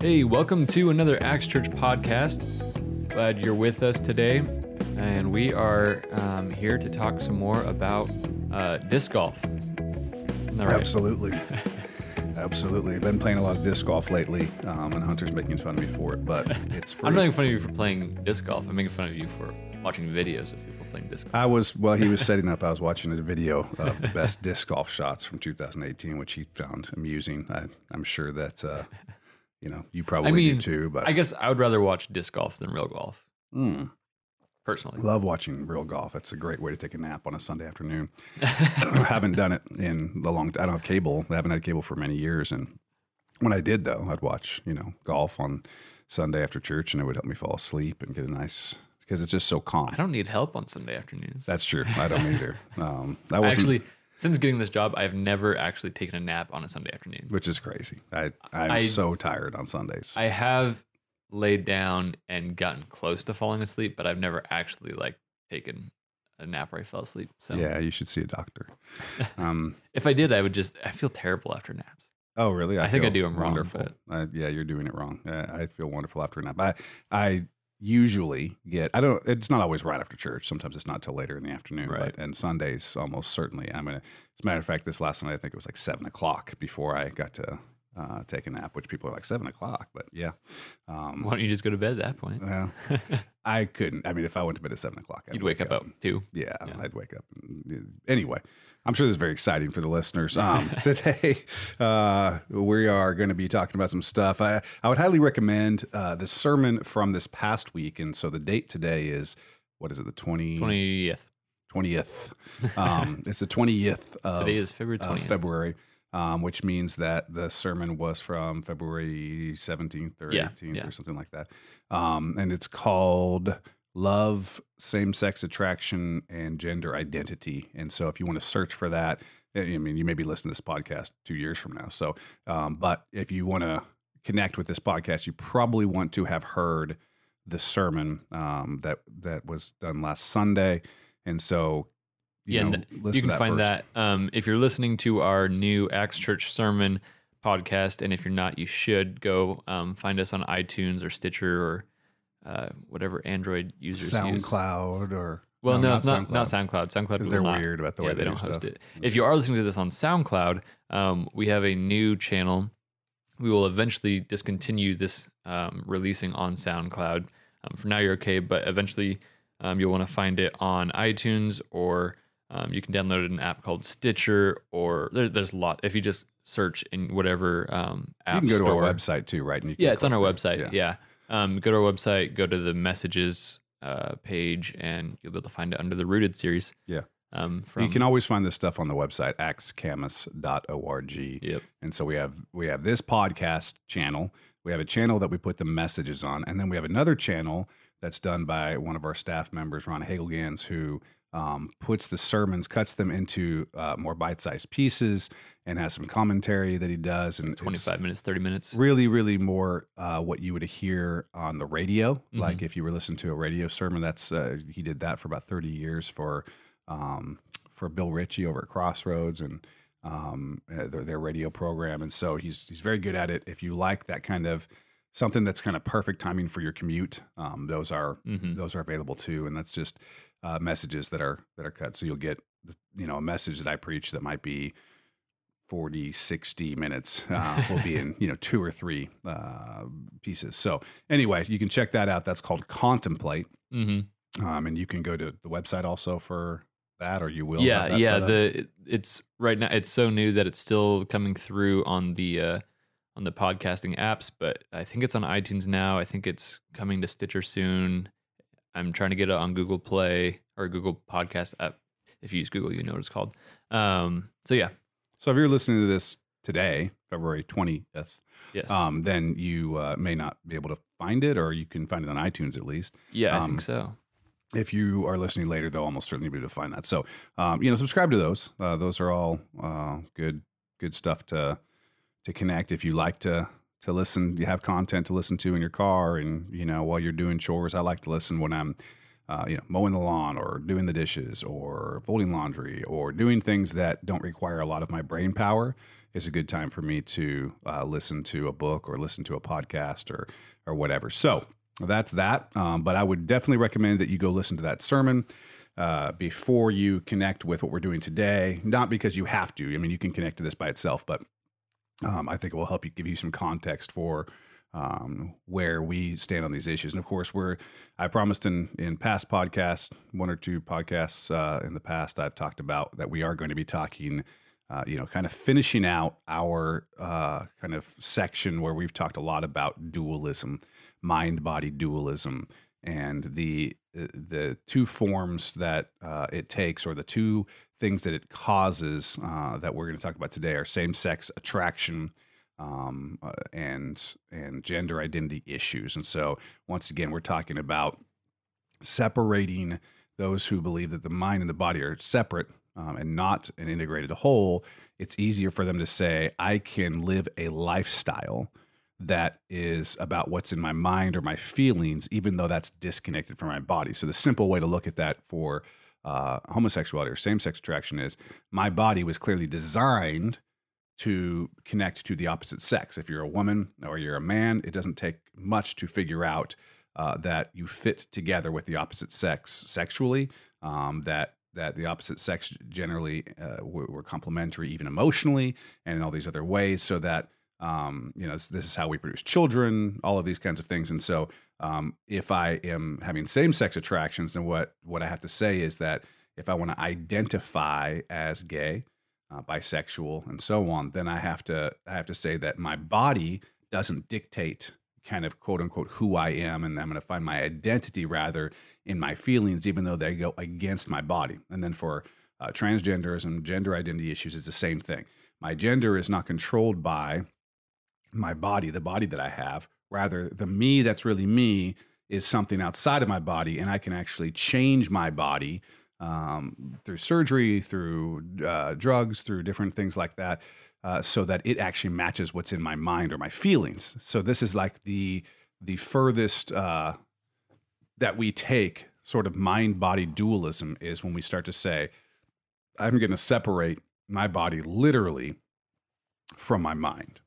Hey, welcome to another Acts Church podcast. Glad you're with us today. And we are um, here to talk some more about uh, disc golf. Right? Absolutely. Absolutely. I've been playing a lot of disc golf lately, um, and Hunter's making fun of me for it, but it's free. I'm not making fun of you for playing disc golf. I'm making fun of you for watching videos of people playing disc golf. I was, well, he was setting up, I was watching a video of the best disc golf shots from 2018, which he found amusing. I, I'm sure that, uh, you know, you probably I mean, do too, but I guess I would rather watch disc golf than real golf, Mm. personally. love watching real golf. It's a great way to take a nap on a Sunday afternoon. I haven't done it in a long I don't have cable. I haven't had cable for many years. And when I did, though, I'd watch, you know, golf on Sunday after church and it would help me fall asleep and get a nice, because it's just so calm. I don't need help on Sunday afternoons. That's true. I don't either. Um, I I wasn't, actually, since getting this job, I've never actually taken a nap on a Sunday afternoon. which is crazy. I, I'm I- so tired on Sundays. I have laid down and gotten close to falling asleep, but I've never actually like taken a nap where I fell asleep. So yeah, you should see a doctor. Um, if I did, I would just I feel terrible after naps. Oh, really? I think I do wrong, Wonderful. Uh, yeah, you're doing it wrong. Uh, I feel wonderful after a nap. I, I usually get. I don't. It's not always right after church. Sometimes it's not till later in the afternoon. Right. But and Sundays almost certainly. I'm gonna. As a matter of fact, this last night I think it was like seven o'clock before I got to uh, take a nap. Which people are like seven o'clock, but yeah. Um, Why don't you just go to bed at that point? well, I couldn't. I mean, if I went to bed at seven o'clock, I'd You'd wake up at two. yeah, Yeah. I'd wake up. Anyway, I'm sure this is very exciting for the listeners. Um, today, uh, we are going to be talking about some stuff. I, I would highly recommend uh, the sermon from this past week. And so the date today is, what is it, the 20, Twentieth. 20th? Um, it's the 20th of, Today is February of twentieth. February. Um, which means that the sermon was from February 17th or Yeah, 18th yeah. or something like that. Um, and it's called Love, Same Sex Attraction, and Gender Identity. And so if you want to search for that, I I mean, you may be listening to this podcast two years from now. So, um, but if you want to connect with this podcast, you probably want to have heard the sermon um, that that was done last Sunday. And so, you Yeah, know, you can that find first. that um, if you're listening to our new Acts Church sermon podcast, and if you're not, you should go um, find us on iTunes or Stitcher or uh, whatever Android users use. SoundCloud or Well, no, not it's not not SoundCloud. SoundCloud because they're not- weird about the yeah, way they they, don't do host stuff. it. If you are listening to this on SoundCloud, um, we have a new channel. We will eventually discontinue this um, releasing on SoundCloud. Um, for now, you're okay, but eventually um, you'll want to find it on iTunes or um, you can download an app called Stitcher or there, there's a lot. If you just search in whatever um, app You can go store, to our website too, right? And you can yeah, it's on our there. website. Yeah. Um, go to our website, go to the messages uh, page, and you'll be able to find it under the Rooted series. Yeah. Um, from, you can always find this stuff on the website axcamus.org. Yep. And so we have we have this podcast channel. We have a channel that we put the messages on, and then we have another channel that's done by one of our staff members, Ron Hagelgans, who um, puts the sermons, cuts them into uh, more bite-sized pieces, and has some commentary that he does. And 25 minutes, 30 minutes. really, really more uh, what you would hear on the radio. Mm-hmm. Like if you were listening to a radio sermon, that's uh, he did that for about thirty years for um, for Bill Ritchie over at Crossroads and um, uh, their, their radio program. And so he's he's very good at it. If you like that kind of something that's kind of perfect timing for your commute, um, those are Mhm. those are available too. And that's just uh, messages that are that are cut. So you'll get you know a message that I preach that might be 40 60 minutes uh, will be in you know two or three uh, pieces so anyway you can check that out that's called contemplate Mm-hmm. um, and you can go to the website also for that or you will Yeah, yeah. The it's right now. It's so new that it's still coming through on the uh, on the podcasting apps, but I think it's on iTunes now. I think it's coming to Stitcher soon. I'm trying to get it on Google Play or Google Podcast app. If you use Google, you know what it's called. Um, so yeah, so if you're listening to this today february 20th yes, um, then you uh, may not be able to find it or you can find it on itunes at least yeah, I um, think so. if you are listening later, they'll almost certainly be able to find that. So, um, you know, subscribe to those. Uh, those are all uh, good, good stuff to to connect. If you like to to listen, you have content to listen to in your car, and you know, while you're doing chores, I like to listen when I'm, uh, you know, mowing the lawn or doing the dishes or folding laundry or doing things that don't require a lot of my brain power. is a good time for me to uh, listen to a book or listen to a podcast or or whatever. So that's that. Um, but I would definitely recommend that you go listen to that sermon uh, before you connect with what we're doing today. Not because you have to. I mean, you can connect to this by itself, but um, I think it will help you give you some context for um, where we stand on these issues. And of course, we're I promised in in past podcasts, one or two podcasts uh, in the past, I've talked about that we are going to be talking. Uh, you know, kind of finishing out our uh, kind of section where we've talked a lot about dualism, mind body dualism, and the the two forms that uh, it takes, or the two things that it causes uh, that we're going to talk about today, are same sex attraction um, uh, and and gender identity issues. And so, once again, we're talking about separating those who believe that the mind and the body are separate um, and not an integrated whole. It's easier for them to say, "I can live a lifestyle." that is about what's in my mind or my feelings, even though that's disconnected from my body. So the simple way to look at that for uh, homosexuality or same-sex attraction is my body was clearly designed to connect to the opposite sex. If you're a woman or you're a man, it doesn't take much to figure out uh, that you fit together with the opposite sex sexually. Um, that that the opposite sex generally uh, were, were complementary, even emotionally, and in all these other ways. So that um, you know, this, this, is how we produce children, all of these kinds of things. And so, um, if I am having same-sex attractions, then what what I have to say is that if I want to identify as gay, uh, bisexual, and so on, then I have to I have to say that my body doesn't dictate kind of quote unquote who I am, and I'm going to find my identity rather in my feelings, even though they go against my body. And then for uh, gender identity issues, it's the same thing. My gender is not controlled by my body, the body that I have. Rather, the me that's really me is something outside of my body, and I can actually change my body um, through surgery, through uh, drugs, through different things like that, uh, so that it actually matches what's in my mind or my feelings. So this is like the the furthest uh, that we take sort of mind body dualism is when we start to say, I'm going to separate my body literally from my mind.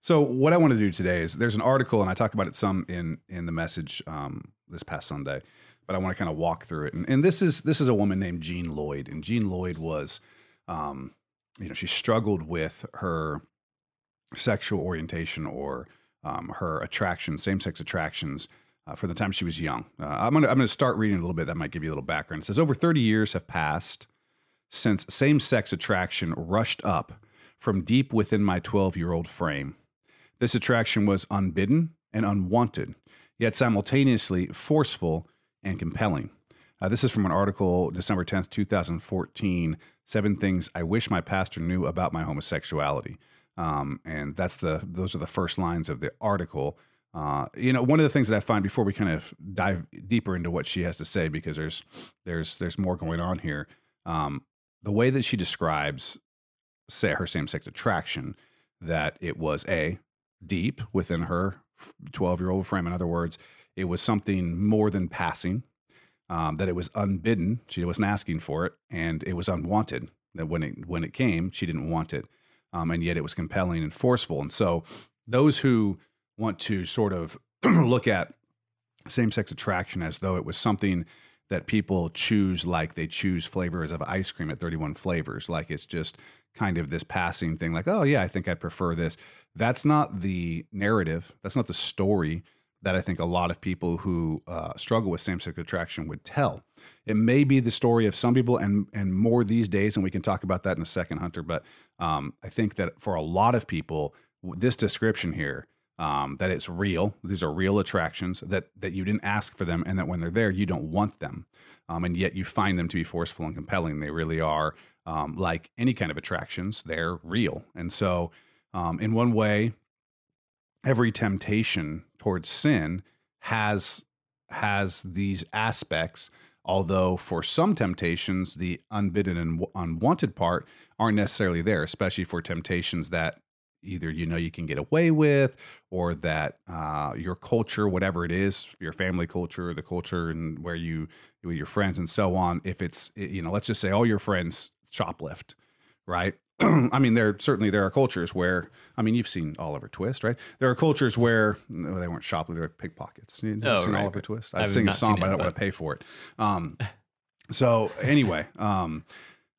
So what I want to do today is there's an article, and I talk about it some in in the message um, this past Sunday, but I want to kind of walk through it. And, and, this is this is a woman named Jean Lloyd, and Jean Lloyd was, um, you know, she struggled with her sexual orientation or um, her attraction, same sex attractions. Uh, for the time she was young, uh, I'm gonna I'm gonna start reading a little bit. That might give you a little background. It says over 30 years have passed since same sex attraction rushed up from deep within my 12 year old frame. This attraction was unbidden and unwanted, yet simultaneously forceful and compelling. Uh, this is from an article, December 10th, 2014 Seven Things I Wish My Pastor Knew About My Homosexuality. Um, and that's the those are the first lines of the article. Uh, you know, one of the things that I find before we kind of dive deeper into what she has to say, because there's there's there's more going on here. Um, the way that she describes, say, her same-sex attraction, that it was a deep within her 12 year old frame. In other words, it was something more than passing, um, that it was unbidden. She wasn't asking for it, and it was unwanted. That when it when it came, she didn't want it, um, and yet it was compelling and forceful. And so, those who want to sort of look at same sex attraction as though it was something that people choose, like they choose flavors of ice cream at 31 flavors, like it's just kind of this passing thing, like, oh, yeah, I think I prefer this. That's not the narrative. That's not the story that I think a lot of people who uh, struggle with same sex attraction would tell. It may be the story of some people and and more these days, and we can talk about that in a second, Hunter. But um, I think that for a lot of people, this description here, um, that it's real. These are real attractions that that you didn't ask for them, and that when they're there, you don't want them, um, and yet you find them to be forceful and compelling. They really are um, like any kind of attractions. They're real, and so um, in one way, every temptation towards sin has has these aspects. Although for some temptations, the unbidden and unwanted part aren't necessarily there, especially for temptations that either you know you can get away with or that uh, your culture whatever it is your family culture the culture and where you with your friends and so on if it's you know let's just say all your friends shoplift right I mean, there certainly there are cultures where I mean, you've seen Oliver Twist, right? There are cultures where no, they weren't shoplifting; they were pickpockets. You've Oh, seen right, Oliver. Twist. I I have sing a song, seen but I don't want to pay for it. Um, so anyway, um,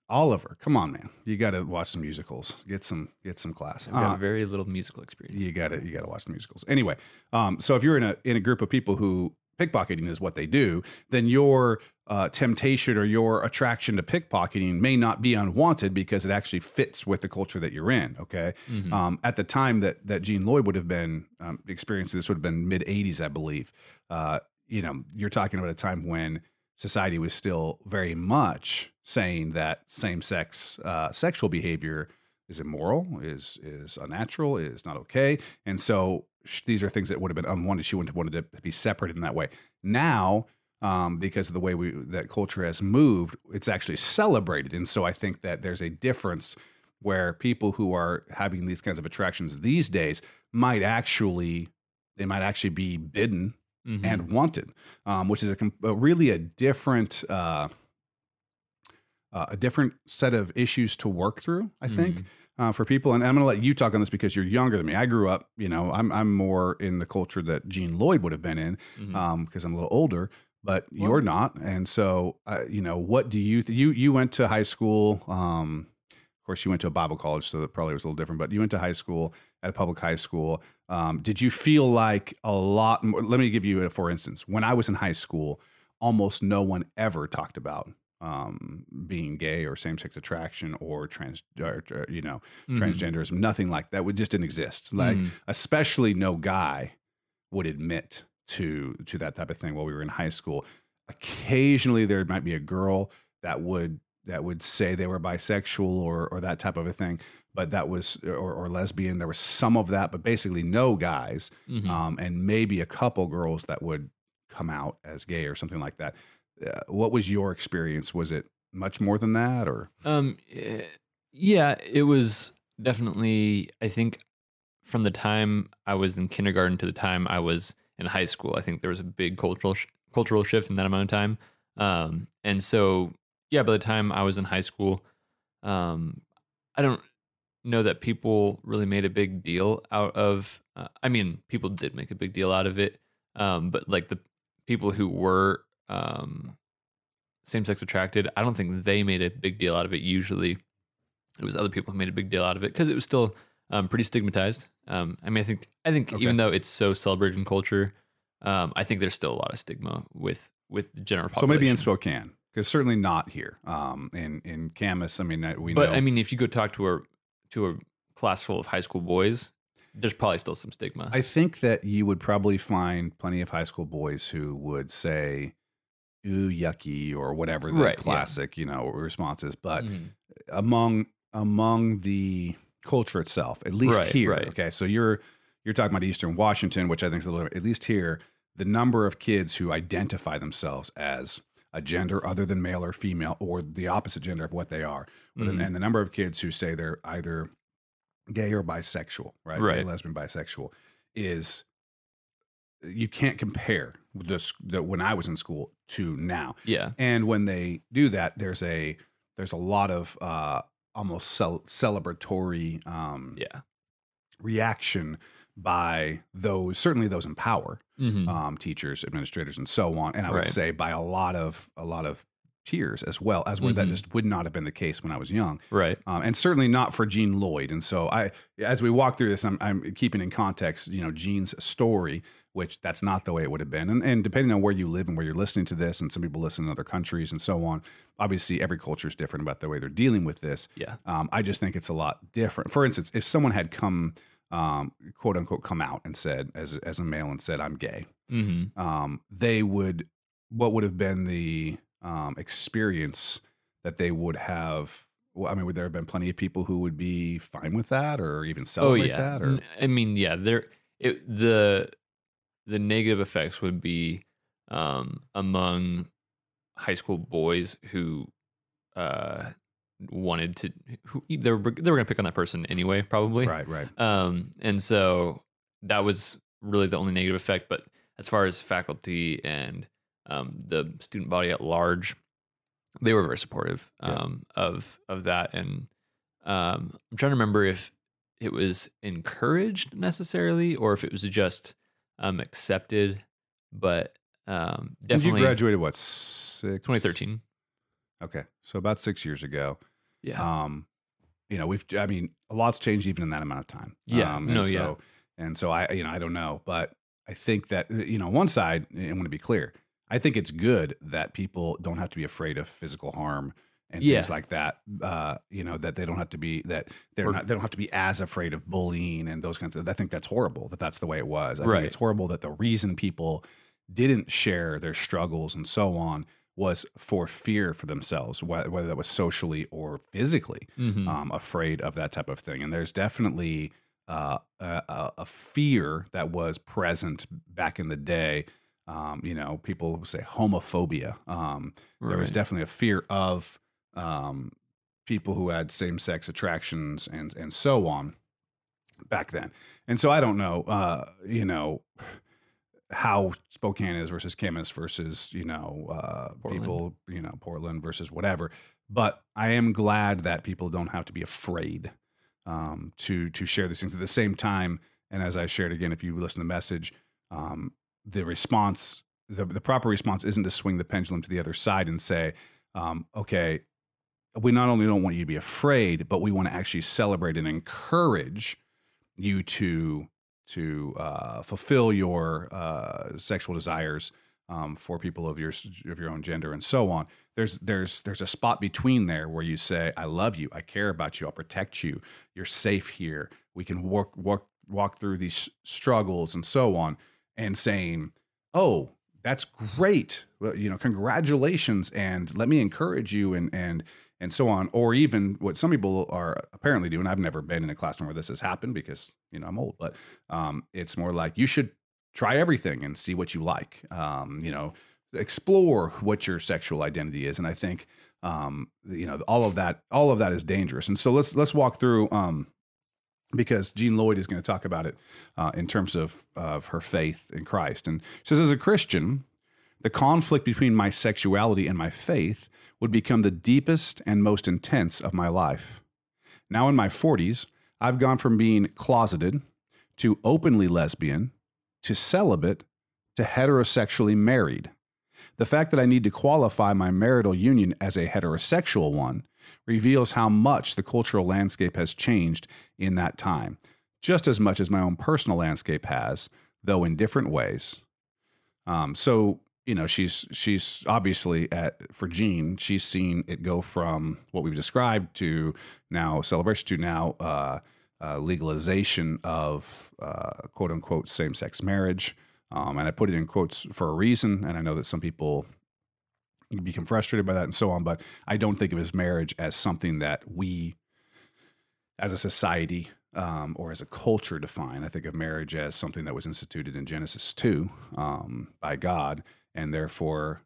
Oliver, come on, man, you got to watch some musicals. Get some get some class. I've got Uh, very little musical experience. you got to you got to watch the musicals. Anyway, um, so if you're in a in a group of people who pickpocketing is what they do, then your uh, temptation or your attraction to pickpocketing may not be unwanted because it actually fits with the culture that you're in. Okay, Mhm. um, at the time that that Jean Lloyd would have been um, experiencing this would have been mid '80s, I believe. Uh, you know, you're talking about a time when society was still very much saying that same-sex uh, sexual behavior is immoral, is is unnatural, is not okay, and so these are things that would have been unwanted. She wouldn't have wanted to be separated in that way. Now, um, because of the way we that culture has moved, it's actually celebrated, and so I think that there's a difference where people who are having these kinds of attractions these days might actually they might actually be bidden Mhm. and wanted, um, which is a, a really a different uh, uh, a different set of issues to work through. I think Mhm. Uh, for people, and I'm going to let you talk on this because you're younger than me. I grew up, you know, I'm I'm more in the culture that Jean Lloyd would have been in because I'm a little older, but Well- you're not. And so, uh, you know, what do you you you went to high school? Um, of course, you went to a Bible college, so that probably was a little different. But you went to high school at a public high school. Um, did you feel like a lot? More, let me give you a for instance. When I was in high school, almost no one ever talked about um, being gay or same sex attraction or trans, or, or, you know, Mhm. transgenderism. Nothing like that. Would just didn't exist. Like Mhm. especially no guy would admit to to that type of thing while we were in high school. Occasionally there might be a girl that would that would say they were bisexual or or that type of a thing, but that was or, or lesbian. There was some of that, but basically no guys, Mhm. um, and maybe a couple girls that would come out as gay or something like that. Uh, what was your experience? Was it much more than that, or Um, eh, yeah, it was definitely. I think from the time I was in kindergarten to the time I was in high school, I think there was a big cultural sh- cultural shift in that amount of time. Um, and so yeah, by the time I was in high school, um, I don't know that people really made a big deal out of. Uh, I mean, people did make a big deal out of it, um, but like the people who were um, same sex attracted, I don't think they made a big deal out of it. Usually, it was other people who made a big deal out of it because it was still um, pretty stigmatized. Um, I mean, I think I think Okay. even though it's so celebrated in culture, um, I think there's still a lot of stigma with with the general so population. maybe in Spokane? Because certainly not here. Um, in in Camas, I mean, we but know. I mean, if you go talk to a to a class full of high school boys, there's probably still some stigma. I think that you would probably find plenty of high school boys who would say, "Ooh, yucky," or whatever the Right, yeah. classic, you know, response is. But Mhm. among among the culture itself, at least Right, here, right. okay. So you're you're talking about Eastern Washington, which I think is a little. At least here, the number of kids who identify themselves as a gender other than male or female, or the opposite gender of what they are, Mhm. and the number of kids who say they're either gay or bisexual, right? Gay, Right. lesbian, bisexual is you can't compare this the when I was in school to now. yeah, And when they do that, there's a there's a lot of uh, almost cel- celebratory um, yeah, reaction by those certainly those in power, Mhm. um, teachers, administrators, and so on. And I would Right. say by a lot of a lot of peers as well as where that Mhm. just would not have been the case when I was young right. um, and certainly not for Jean Lloyd. And so I, as we walk through this, I'm, I'm keeping in context, you know, Jean's story, which that's not the way it would have been. And, and depending on where you live and where you're listening to this, and some people listen in other countries and so on. Obviously, every culture is different about the way they're dealing with this. Yeah, Um, I just think it's a lot different. For instance, if someone had come, um, quote unquote, come out and said as as a male and said I'm gay, hmm um, they would what would have been the um, experience that they would have well, I mean, would there have been plenty of people who would be fine with that or even Oh celebrate yeah. that? Or I mean, yeah. There, it, the the negative effects would be um, among high school boys who uh, wanted to. Who they were they were gonna pick on that person anyway, probably. right, right. Um, and so that was really the only negative effect. But as far as faculty and um, the student body at large, they were very supportive Yeah. um, of of that, and um, I'm trying to remember if it was encouraged necessarily or if it was just um, accepted, but um, definitely you graduated what six 2013. Okay, so about six years ago. Yeah. Um, you know, we've I mean, a lot's changed even in that amount of time. Yeah, Um, no, and yeah. And so I, you know, I don't know, but I think that you know, on one side, I want to be clear. I think it's good that people don't have to be afraid of physical harm and Yeah. things like that. Uh, you know, that they don't have to be that they're Or- not they don't have to be as afraid of bullying and those kinds of. I think that's horrible that that's the way it was. I Right. think it's horrible that the reason people didn't share their struggles and so on was for fear for themselves, wh- whether that was socially or physically Mhm. um, afraid of that type of thing. And there's definitely uh, a, a- a fear that was present back in the day. Um, you know, people would say homophobia. Um, There was definitely a fear of um, people who had same sex attractions and and so on back then. And so I don't know, uh, you know, how Spokane is versus Camas versus you know uh, people you know Portland versus whatever. But I am glad that people don't have to be afraid um, to to share these things at the same time. And as I shared again, if you listen to the message, um, the response, the, the proper response isn't to swing the pendulum to the other side and say, um, okay, we not only don't want you to be afraid, but we want to actually celebrate and encourage you to to uh, fulfill your uh, sexual desires um, for people of your of your own gender and so on. There's there's there's a spot between there where you say, "I love you, I care about you, I'll protect you, you're safe here. We can work walk walk through these struggles and so on," and saying, "Oh, that's great. Well, you know, congratulations, and let me encourage you, and and and so on. Or even what some people are apparently doing. I've never been in a classroom where this has happened because you know I'm old, but um, it's more like you should try everything and see what you like. Um, you know, explore what your sexual identity is, and I think um, you know all of that. All of that is dangerous. And so let's let's walk through. Um, because Jean Lloyd is going to talk about it uh, in terms of of her faith in Christ, and she says, as a Christian, the conflict between my sexuality and my faith would become the deepest and most intense of my life. Now, in my 40s, I've gone from being closeted to openly lesbian to celibate to heterosexually married. The fact that I need to qualify my marital union as a heterosexual one reveals how much the cultural landscape has changed in that time, just as much as my own personal landscape has, though in different ways. Um, so you know, she's she's obviously at for Jean, she's seen it go from what we've described to now celebration to now uh, uh, legalization of uh, quote unquote same sex marriage. Um, and I put it in quotes for a reason, and I know that some people become frustrated by that and so on. But I don't think of his marriage as something that we, as a society um, or as a culture, define. I think of marriage as something that was instituted in Genesis two um, by God, and therefore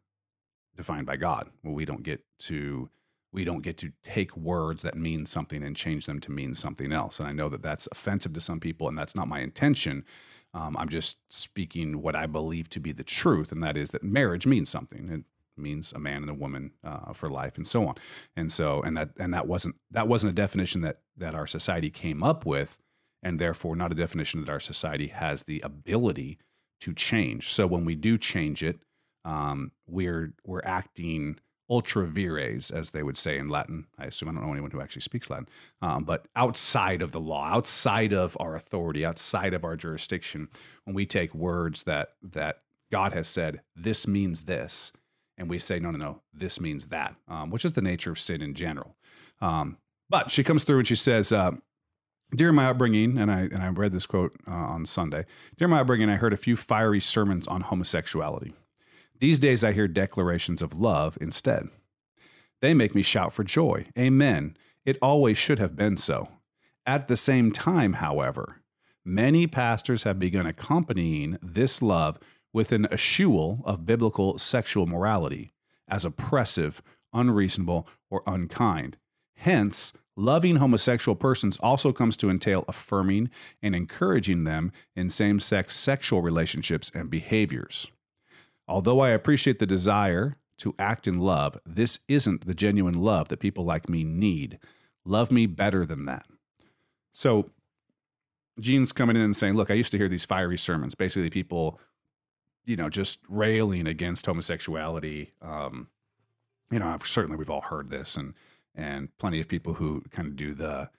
defined by God. Well, we don't get to we don't get to take words that mean something and change them to mean something else. And I know that that's offensive to some people, and that's not my intention. Um, I'm just speaking what I believe to be the truth, and that is that marriage means something. It means a man and a woman uh, for life, and so on. And so, and that and that wasn't that wasn't a definition that that our society came up with, and therefore not a definition that our society has the ability to change. So when we do change it, um, we're we're acting ultra vires, as they would say in Latin. I assume I don't know anyone who actually speaks Latin, um, but outside of the law, outside of our authority, outside of our jurisdiction, when we take words that that God has said, this means this, and we say, no, no, no, this means that, um, which is the nature of sin in general. Um, but she comes through and she says, uh, during my upbringing, and I and I read this quote uh, on Sunday. During my upbringing, I heard a few fiery sermons on homosexuality. These days, I hear declarations of love instead. They make me shout for joy. Amen. It always should have been so. At the same time, however, many pastors have begun accompanying this love with an eschewal of biblical sexual morality as oppressive, unreasonable, or unkind. Hence, loving homosexual persons also comes to entail affirming and encouraging them in same sex sexual relationships and behaviors. Although I appreciate the desire to act in love, this isn't the genuine love that people like me need. Love me better than that. So Jean's coming in and saying, Look, I used to hear these fiery sermons, basically people, you know, just railing against homosexuality. Um, you know, certainly we've all heard this and and plenty of people who kind of do the,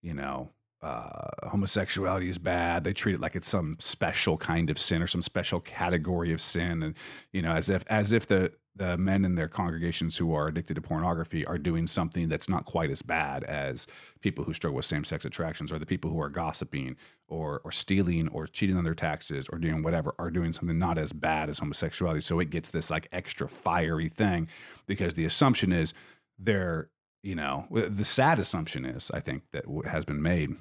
you know, uh, homosexuality is bad. They treat it like it's some special kind of sin or some special category of sin, and you know, as if as if the the men in their congregations who are addicted to pornography are doing something that's not quite as bad as people who struggle with same sex attractions, or the people who are gossiping, or or stealing, or cheating on their taxes, or doing whatever, are doing something not as bad as homosexuality. So it gets this like extra fiery thing because the assumption is they're you know the sad assumption is I think that has been made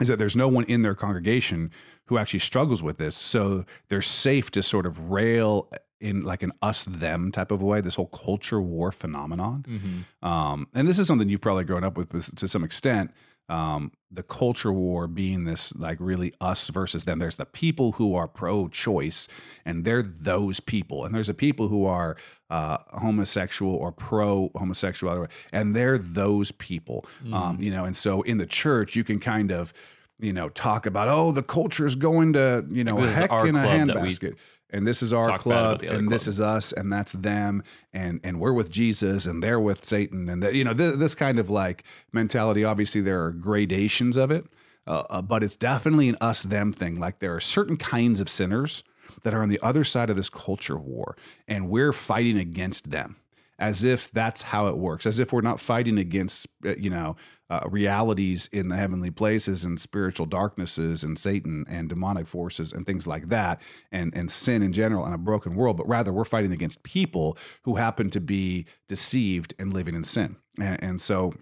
is that there's no one in their congregation who actually struggles with this. So they're safe to sort of rail in like an us them type of way, this whole culture war phenomenon. Mm-hmm. Um, and this is something you've probably grown up with to some extent. Um, the culture war being this like really us versus them. There's the people who are pro choice, and they're those people. And there's the people who are uh, homosexual or pro homosexuality, and they're those people. Mm. Um, you know, and so in the church, you can kind of you know talk about oh the culture is going to you know heck in a handbasket and this is our club and club. this is us and that's them and and we're with jesus and they're with satan and the, you know this, this, kind of like mentality obviously there are gradations of it uh, uh, but it's definitely an us them thing like there are certain kinds of sinners that are on the other side of this culture war and we're fighting against them as if that's how it works, as if we're not fighting against, uh, you know, uh, realities in the heavenly places and spiritual darknesses and Satan and demonic forces and things like that, and and sin in general and a broken world, but rather we're fighting against people who happen to be deceived and living in sin, and, and so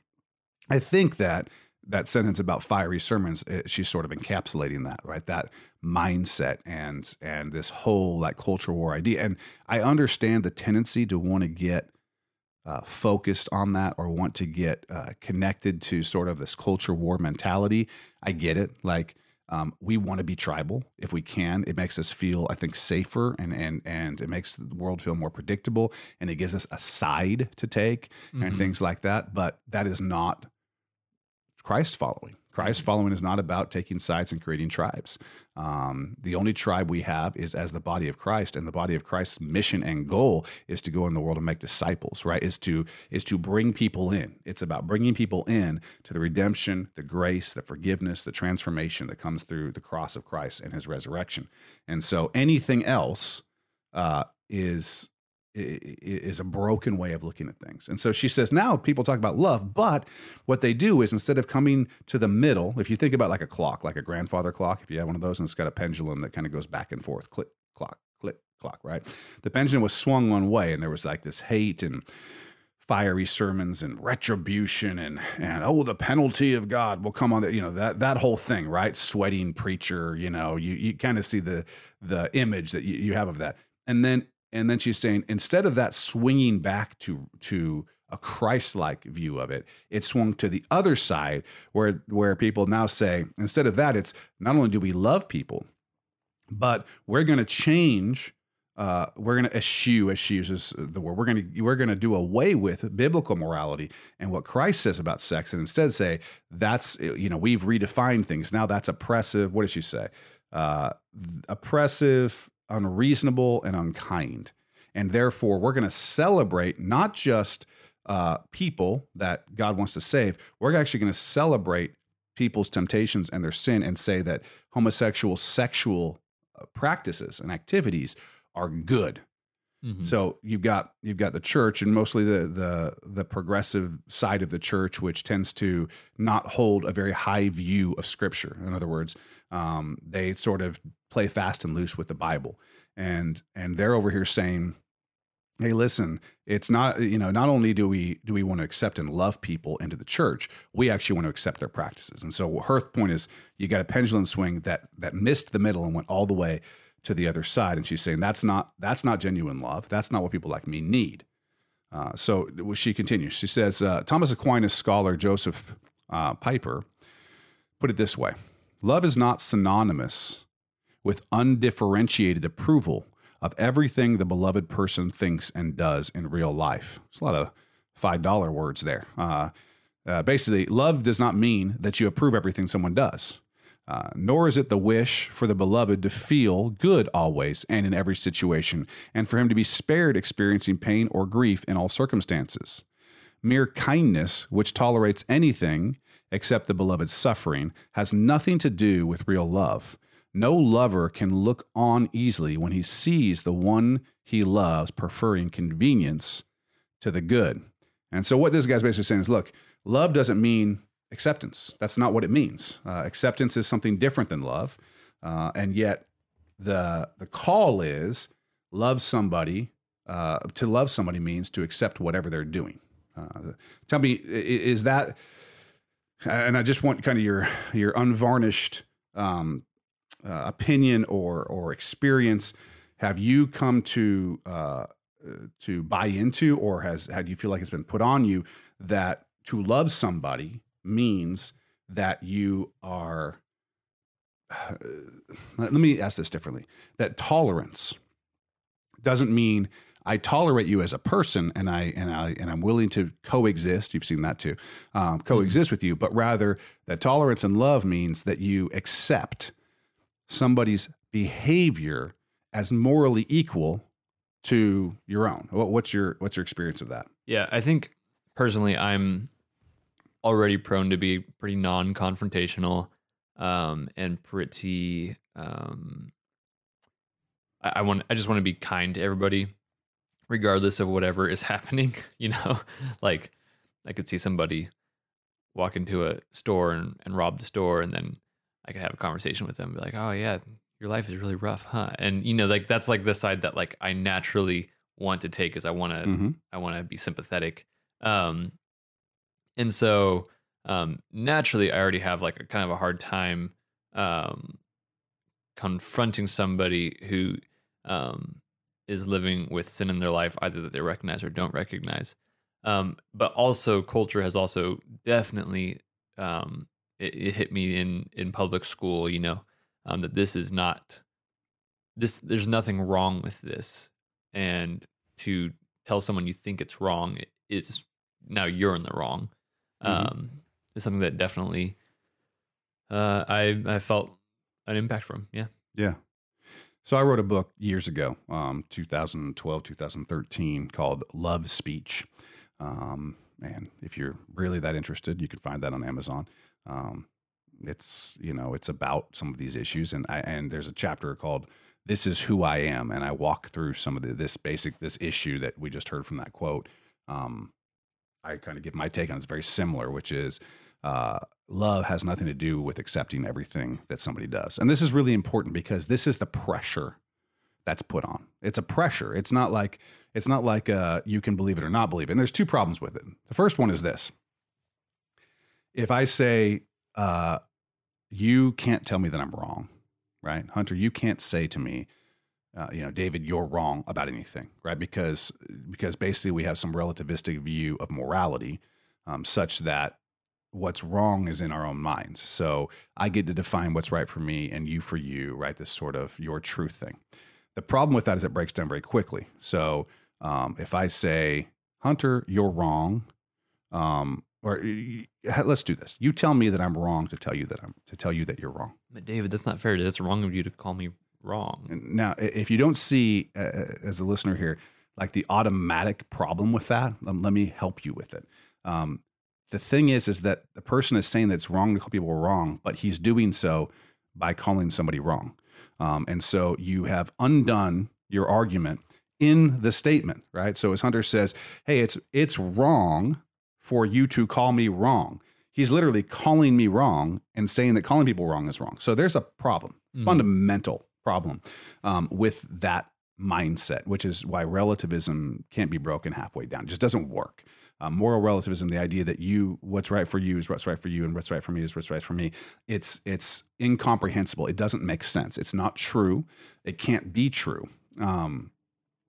I think that that sentence about fiery sermons it, she's sort of encapsulating that right? That mindset and and this whole like culture war idea. And i understand the tendency to want to get uh, focused on that or want to get uh, connected to sort of this culture war mentality, I get it. Like um, we want to be tribal if we can. It makes us feel, I think, safer and and and it makes the world feel more predictable, and it gives us a side to take mm-hmm. and things like that. But that is not Christ following. Christ following is not about taking sides and creating tribes. Um, the only tribe we have is as the body of Christ, and the body of Christ's mission and goal is to go in the world and make disciples. Right? Is to is to bring people in. It's about bringing people in to the redemption, the grace, the forgiveness, the transformation that comes through the cross of Christ and His resurrection. And so anything else uh, is is a broken way of looking at things. And so she says now people talk about love, but what they do is instead of coming to the middle, if you think about like a clock, like a grandfather clock, if you have one of those and it's got a pendulum that kind of goes back and forth, click, clock, click, clock, right? The pendulum was swung one way and there was like this hate and fiery sermons and retribution and and oh the penalty of God will come on the you know that that whole thing right sweating preacher you know you you kind of see the the image that you, you have of that and then and then she's saying instead of that swinging back to to a Christ-like view of it, it swung to the other side where where people now say instead of that, it's not only do we love people, but we're going to change. Uh, we're going to eschew, she uses the word. We're going to we're going to do away with biblical morality and what Christ says about sex, and instead say that's you know we've redefined things. Now that's oppressive. What did she say? Uh, oppressive, unreasonable and unkind. And therefore, we're going to celebrate not just uh, people that God wants to save, we're actually going to celebrate people's temptations and their sin and say that homosexual sexual uh, practices and activities are good. Mm-hmm. So you've got you've got the church and mostly the the the progressive side of the church, which tends to not hold a very high view of Scripture. In other words, um, they sort of play fast and loose with the Bible. And and they're over here saying, hey listen it's not you know not only do we do we want to accept and love people into the church we actually want to accept their practices and so her point is you got a pendulum swing that that missed the middle and went all the way to the other side and she's saying that's not that's not genuine love that's not what people like me need uh, so she continues she says uh, thomas aquinas scholar Josef uh, Pieper put it this way love is not synonymous with undifferentiated approval of everything the beloved person thinks and does in real life. It's a lot of $5 words there. Uh, Uh, basically, love does not mean that you approve everything someone does. Uh, nor is it the wish for the beloved to feel good always and in every situation, and for him to be spared experiencing pain or grief in all circumstances. Mere kindness, which tolerates anything except the beloved's suffering, has nothing to do with real love. No lover can look on easily when he sees the one he loves preferring convenience to the good. And so, what this guy's basically saying is look, love doesn't mean acceptance. That's not what it means. Uh, acceptance is something different than love. Uh, and yet, the, the call is love somebody. Uh, to love somebody means to accept whatever they're doing. Uh, tell me, is that, and I just want kind of your, your unvarnished um, uh, opinion or, or experience. Have you come to, uh, to buy into, or has, do you feel like it's been put on you that to love somebody means that you are uh, let me ask this differently that tolerance doesn't mean I tolerate you as a person and I and I and I'm willing to coexist. You've seen that too, um, coexist mm-hmm. with you. But rather, that tolerance and love means that you accept somebody's behavior as morally equal to your own. What's your what's your experience of that? Yeah, I think personally, I'm already prone to be pretty non-confrontational um, and pretty. Um, I, I want. I just want to be kind to everybody, regardless of whatever is happening. You know, like I could see somebody walk into a store and, and rob the store, and then I could have a conversation with them, be like, "Oh yeah, your life is really rough, huh?" And you know, like that's like the side that like I naturally want to take, is I want to mm-hmm. I want to be sympathetic. Um, and so um, naturally, I already have like a kind of a hard time um, confronting somebody who um, is living with sin in their life, either that they recognize or don't recognize. Um, but also, culture has also definitely um, it, it, hit me in in public school. You know um, that this is not this. There's nothing wrong with this, and to tell someone you think it's wrong is now you're in the wrong mm-hmm. um, is something that definitely uh, I I felt an impact from. Yeah. Yeah. So I wrote a book years ago, um, 2012, 2013, called Love Speech. Um, and if you're really that interested, you can find that on Amazon. Um, it's you know it's about some of these issues, and I, and there's a chapter called "This Is Who I Am," and I walk through some of the, this basic this issue that we just heard from that quote. Um, I kind of give my take on it's very similar, which is uh, love has nothing to do with accepting everything that somebody does. And this is really important because this is the pressure that's put on. It's a pressure. It's not like it's not like uh, you can believe it or not believe it. And there's two problems with it. The first one is this: if I say uh, you can't tell me that I'm wrong, right, Hunter? You can't say to me, uh, you know, David, you're wrong about anything, right? Because because basically we have some relativistic view of morality, um, such that what's wrong is in our own minds. So I get to define what's right for me and you for you, right? This sort of your truth thing. The problem with that is it breaks down very quickly. So um, if I say, Hunter, you're wrong, um, or let's do this. You tell me that I'm wrong to tell you that I'm to tell you that you're wrong. But David, that's not fair. It's wrong of you to call me wrong. Now, if you don't see, uh, uh, as a listener here, like the automatic problem with that, um, let me help you with it. Um, the thing is, is that the person is saying that it's wrong to call people wrong, but he's doing so by calling somebody wrong. Um, and so you have undone your argument in the statement, right? So as Hunter says, "Hey, it's it's wrong for you to call me wrong." He's literally calling me wrong and saying that calling people wrong is wrong. So there's a problem, mm-hmm. fundamental problem um, with that mindset, which is why relativism can't be broken halfway down. It just doesn't work. Um, moral relativism, the idea that you what's right for you is what's right for you, and what's right for me is what's right for me. It's it's incomprehensible. It doesn't make sense. It's not true. It can't be true. Um,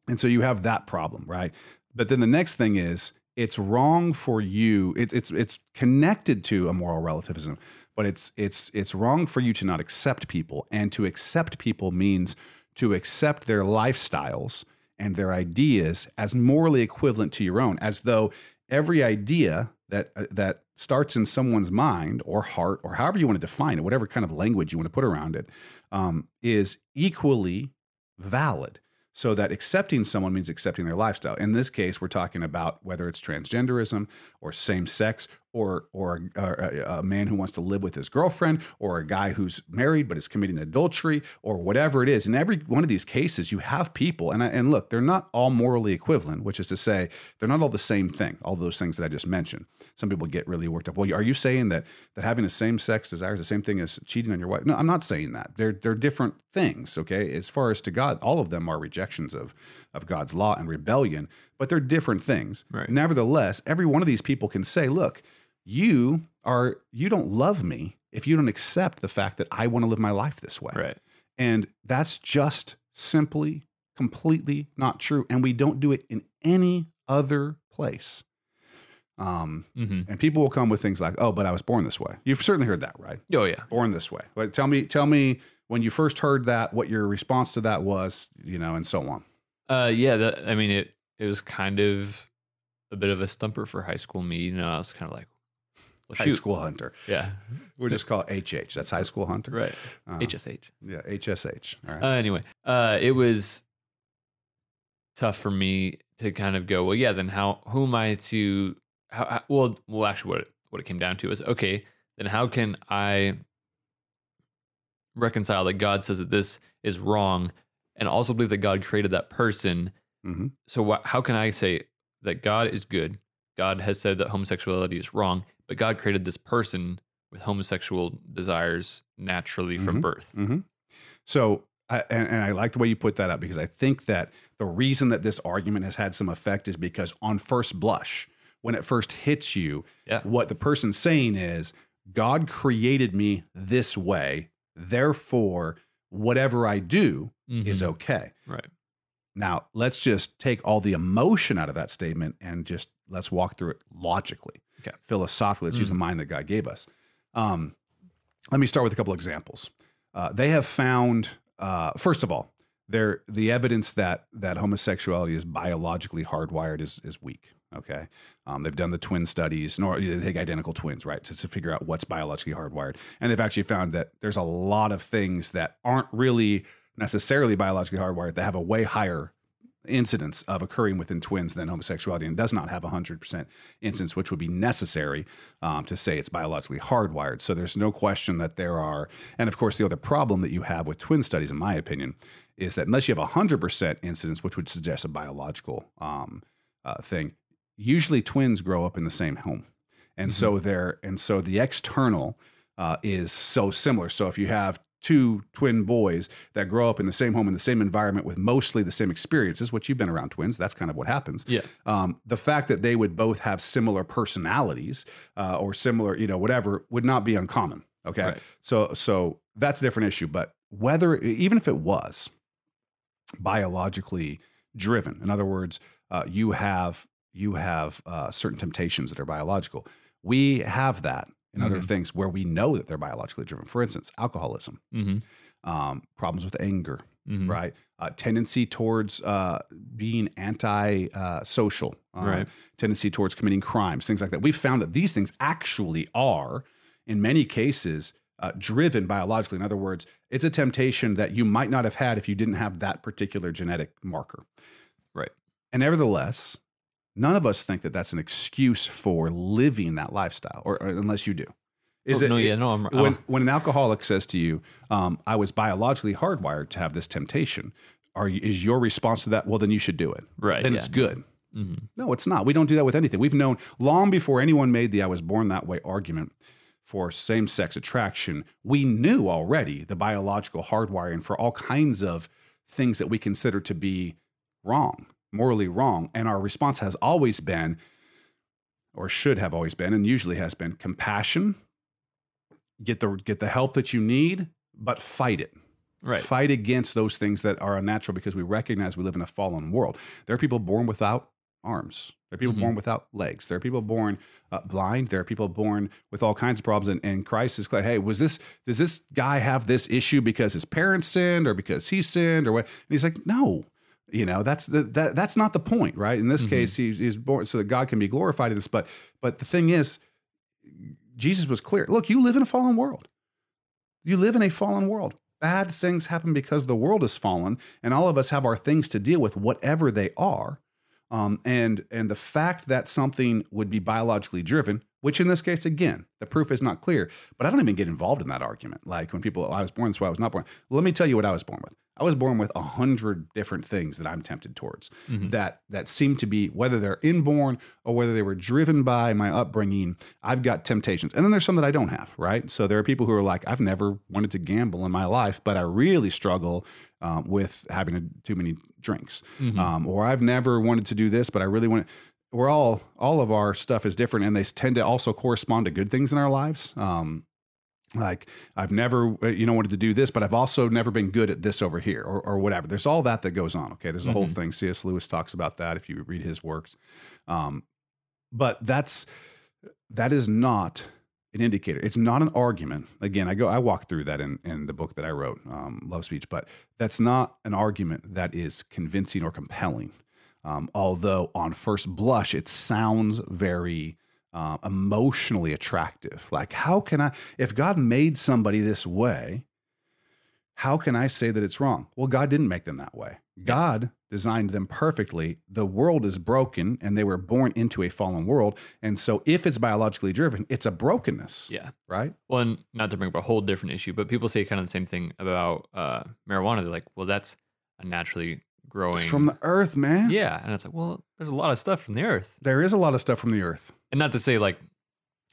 and so you have that problem, right? But then the next thing is it's wrong for you. It, it's it's connected to a moral relativism, but it's it's it's wrong for you to not accept people and to accept people means to accept their lifestyles and their ideas as morally equivalent to your own as though every idea that uh, that starts in someone's mind or heart or however you want to define it, whatever kind of language you want to put around it, um, is equally valid. So that accepting someone means accepting their lifestyle. In this case, we're talking about whether it's transgenderism or same sex or or a, a, uh, a, man who wants to live with his girlfriend or a guy who's married but is committing adultery or whatever it is. In every one of these cases, you have people, and I, and look, they're not all morally equivalent, which is to say, they're not all the same thing. All those things that I just mentioned. Some people get really worked up. Well, are you saying that that having a same sex desire is the same thing as cheating on your wife? No, I'm not saying that. They're they're different things. Okay, as far as to God, all of them are rejections of of God's law and rebellion, but they're different things. Right. Nevertheless, every one of these people can say, look you are you don't love me if you don't accept the fact that I want to live my life this way. Right. And that's just simply completely not true and we don't do it in any other place. Um, Mm-hmm. and people will come with things like, "Oh, but I was born this way." You've certainly heard that, right? Oh yeah. Born this way. But tell me, tell me when you first heard that, what your response to that was, you know, and so on. Uh, yeah. That I mean, it it was kind of a bit of a stumper for high school me. You know, I was kind of like, well, High shoot. school hunter. Yeah. We'll just call it HH. That's high school hunter. Right. HSH. Yeah, HSH. All right. Uh, anyway, uh, it was tough for me to kind of go, well, yeah, then how, who am I to, how, how- well, well, actually, what it, what it came down to is, okay, then how can I reconcile that God says that this is wrong and also believe that God created that person? Hmm So, wh- how can I say that God is good? God has said that homosexuality is wrong, but God created this person with homosexual desires naturally from Mhm. birth. hmm So, I, and, and I like the way you put that up because I think that the reason that this argument has had some effect is because on first blush, when it first hits you, Yeah. what the person's saying is, God created me this way, therefore, whatever I do is Mhm. okay. Right. Now, let's just take all the emotion out of that statement and just let's walk through it logically, Okay. philosophically. Let's use the mind that God gave us. Um, let me start with a couple examples. Uh, they have found, uh, first of all, there the evidence that that homosexuality is biologically hardwired is is weak. Okay, um, they've done the twin studies, nor they take identical twins, right, to, to figure out what's biologically hardwired, and they've actually found that there's a lot of things that aren't really necessarily biologically hardwired that have a way higher incidence of occurring within twins than homosexuality and does not have a 100% incidence, which would be necessary um, to say it's biologically hardwired. So there's no question that there are, and of course, the other problem that you have with twin studies, in my opinion, is that unless you have a 100% incidence, which would suggest a biological um, uh, thing, usually twins grow up in the same home. And so they're, and so the external uh, is so similar. So if you have two twin boys that grow up in the same home in the same environment with mostly the same experiences, which you've been around twins, that's kind of what happens. Yeah. Um, the fact that they would both have similar personalities uh, or similar, you know, whatever, would not be uncommon. Okay, Right. so so that's a different issue. But whether even if it was biologically driven, in other words, uh, you have you have uh, certain temptations that are biological. We have that in other Mhm. things where we know that they're biologically driven. For instance, alcoholism, Mm-hmm. um, problems with anger, Mm-hmm. right? Uh, tendency towards uh, being anti uh, social, uh, Right. tendency towards committing crimes, things like that. We've found that these things actually are, in many cases, uh, driven biologically. In other words, it's a temptation that you might not have had if you didn't have that particular genetic marker. Right. And nevertheless, none of us think that that's an excuse for living that lifestyle, or, or unless you do. Is oh, it no? Yeah, no. I'm. when, oh, when an alcoholic says to you, um, "I was biologically hardwired to have this temptation," are you, is your response to that? Well, then you should do it. right. Then yeah. it's good. hmm No, it's not. We don't do that with anything. We've known long before anyone made the "I was born that way" argument for same-sex attraction. We knew already the biological hardwiring for all kinds of things that we consider to be wrong, morally wrong, and our response has always been, or should have always been, and usually has been, compassion. Get the get the help that you need, but fight it. Right. Fight against those things that are unnatural because we recognize we live in a fallen world. There are people born without arms. There are people Mhm. born without legs. There are people born uh, blind. There are people born with all kinds of problems. And, and Christ is like, hey, was this, does this guy have this issue because his parents sinned or because he sinned or what? And he's like, no. You know, that's the, that that's not the point, right? In this Mhm. case, he, he's born so that God can be glorified in this. But but the thing is, Jesus was clear. Look, you live in a fallen world. You live in a fallen world. Bad things happen because the world is fallen, and all of us have our things to deal with, whatever they are. Um, and and the fact that something would be biologically driven, which in this case, again, the proof is not clear. But I don't even get involved in that argument. Like when people, I was born this way, I was not born. Let me tell you what I was born with. I was born with a hundred different things that I'm tempted towards Mhm. that that seem to be whether they're inborn or whether they were driven by my upbringing. I've got temptations, and then there's some that I don't have. Right. So there are people who are like, I've never wanted to gamble in my life, but I really struggle um, with having a, too many drinks, Mhm. um, or I've never wanted to do this, but I really want. We're all all of our stuff is different, and they tend to also correspond to good things in our lives. Um, like I've never uh, you know wanted to do this, but I've also never been good at this over here or, or whatever. There's all that that goes on. Okay, there's a whole Mhm. thing. C.S. Lewis talks about that if you read his works. Um, but that's that is not an indicator. It's not an argument. Again, I go I walk through that in in the book that I wrote, um, Love Speech. But that's not an argument that is convincing or compelling. Um, although on first blush it sounds very uh, emotionally attractive. Like, how can I, if God made somebody this way, how can I say that it's wrong? Well, God didn't make them that way. God designed them perfectly. The world is broken and they were born into a fallen world. And so, if it's biologically driven, it's a brokenness, Yeah. right? Well, and not to bring up a whole different issue, but people say kind of the same thing about uh, marijuana. They're like, well, that's a naturally growing. It's from the earth, man. yeah. And it's like, well, there's a lot of stuff from the earth. There is a lot of stuff from the earth. And not to say like,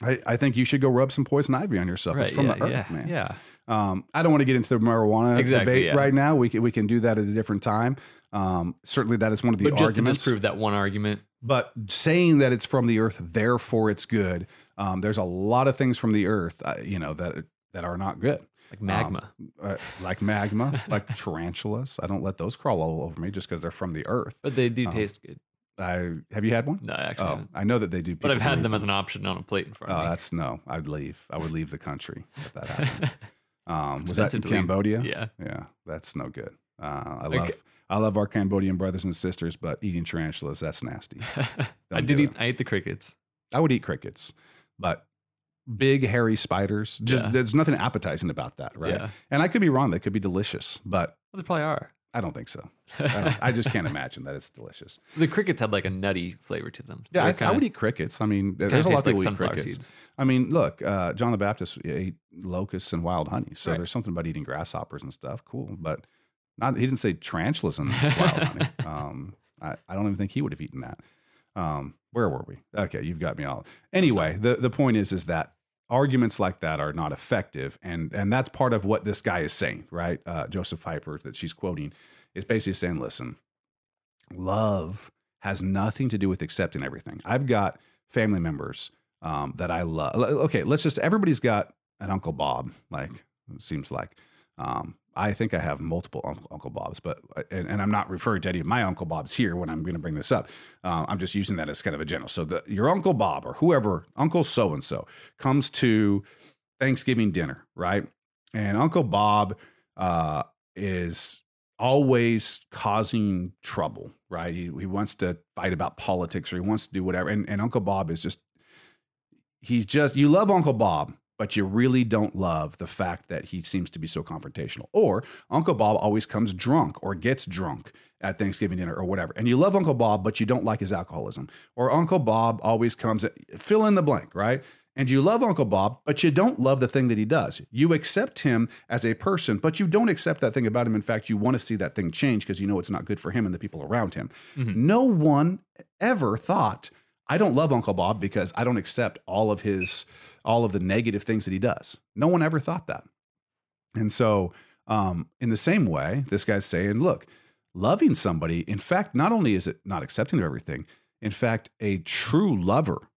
I, I think you should go rub some poison ivy on yourself. right, it's from yeah, the earth, yeah, man. Yeah. Um, I don't want to get into the marijuana Exactly, debate yeah. right now. We can we can do that at a different time. Um, certainly, that is one of the but just to arguments. disprove that one argument, but saying that it's from the earth, therefore it's good. Um, there's a lot of things from the earth, uh, you know, that that are not good, like magma. uh, like magma, like tarantulas. I don't let those crawl all over me just because they're from the earth. but they do um, taste good. I have you had one? No, I actually. Oh. I know that they do. but I've had them as an option on a plate in front Oh, of me. that's no. I'd leave. I would leave the country if that happened. Um, was that in. Cambodia? yeah. Yeah, that's no good. Uh, I Like- love I love our Cambodian brothers and sisters, but eating tarantulas that's nasty. I did eat. I ate the crickets. I would eat crickets, but big hairy spiders just Yeah. there's nothing appetizing about that, right? Yeah. And I could be wrong; they could be delicious, but Well, they probably are. I don't think so. I, I just can't imagine that it's delicious. the crickets had like a nutty flavor to them. Yeah, I, I kinda- would eat crickets. I mean, there's a lot of taste like eat sunflower crickets. seeds. I mean, look, uh, John the Baptist ate locusts and wild honey, so Right. there's something about eating grasshoppers and stuff. Cool, but not. He didn't say tarantulas and wild honey. Um, I, I don't even think he would have eaten that. Um, where were we? Okay, you've got me all. Anyway, the the point is, is that arguments like that are not effective, and and that's part of what this guy is saying, right? Uh, Josef Pieper that she's quoting is basically saying, listen, love has nothing to do with accepting everything. I've got family members um, that I love. Okay, let's just everybody's got an Uncle Bob. Like it seems like um, I think I have multiple Uncle, Uncle Bobs, but and, and I'm not referring to any of my Uncle Bobs here when I'm going to bring this up. Uh, I'm just using that as kind of a general. So the, your Uncle Bob or whoever, Uncle so and so, comes to Thanksgiving dinner, right? And Uncle Bob uh, is always causing trouble, right? He, he wants to fight about politics or he wants to do whatever. And, and Uncle Bob is just, he's just, you love Uncle Bob, but you really don't love the fact that he seems to be so confrontational. Or Uncle Bob always comes drunk or gets drunk at Thanksgiving dinner or whatever. And you love Uncle Bob, but you don't like his alcoholism. Or Uncle Bob always comes, fill in the blank, right? And you love Uncle Bob, but you don't love the thing that he does. You accept him as a person, but you don't accept that thing about him. In fact, you want to see that thing change because you know it's not good for him and the people around him. Mhm. No one ever thought, I don't love Uncle Bob because I don't accept all of his all of the negative things that he does. No one ever thought that. And so, um, in the same way, this guy's saying, look, loving somebody, in fact, not only is it not accepting of everything, in fact, a true lover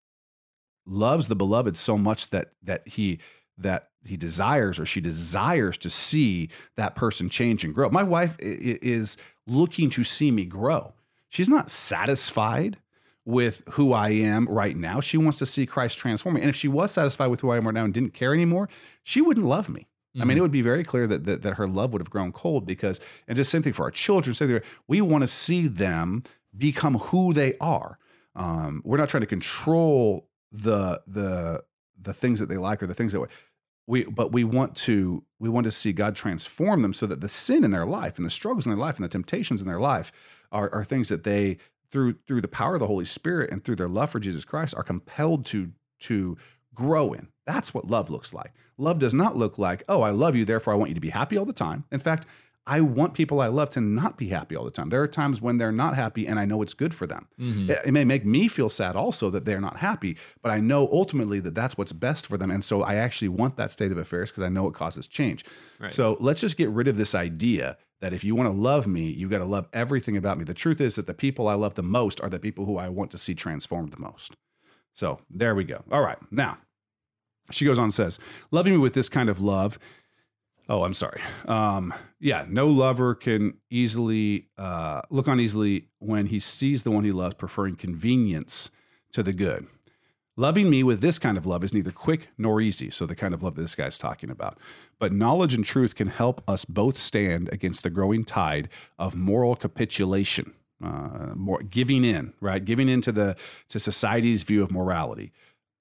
loves the beloved so much that that he that he desires or she desires to see that person change and grow. My wife is looking to see me grow. She's not satisfied with who I am right now. She wants to see Christ transform me. And if she was satisfied with who I am right now and didn't care anymore, she wouldn't love me. I mean, it would be very clear that, that that her love would have grown cold because, and just same thing for our children. Same thing, we want to see them become who they are. Um, we're not trying to control the the the things that they like or the things that we, we but we want to we want to see God transform them so that the sin in their life and the struggles in their life and the temptations in their life are, are things that they through through the power of the Holy Spirit and through their love for Jesus Christ are compelled to to grow in. That's what love looks like. Love does not look like, oh, I love you, therefore I want you to be happy all the time. In fact, I want people I love to not be happy all the time. There are times when they're not happy and I know it's good for them. Mm-hmm. It, it may make me feel sad also that they're not happy, but I know ultimately that that's what's best for them. And so I actually want that state of affairs because I know it causes change. Right. So let's just get rid of this idea that if you want to love me, you got to love everything about me. The truth is that the people I love the most are the people who I want to see transformed the most. So there we go. All right. Now, she goes on and says, loving me with this kind of love. Oh, I'm sorry. Um, yeah, no lover can easily uh, look on easily when he sees the one he loves preferring convenience to the good. Loving me with this kind of love is neither quick nor easy. So, the kind of love that this guy's talking about. But knowledge and truth can help us both stand against the growing tide of moral capitulation, uh, more giving in, right? Giving in to the to society's view of morality.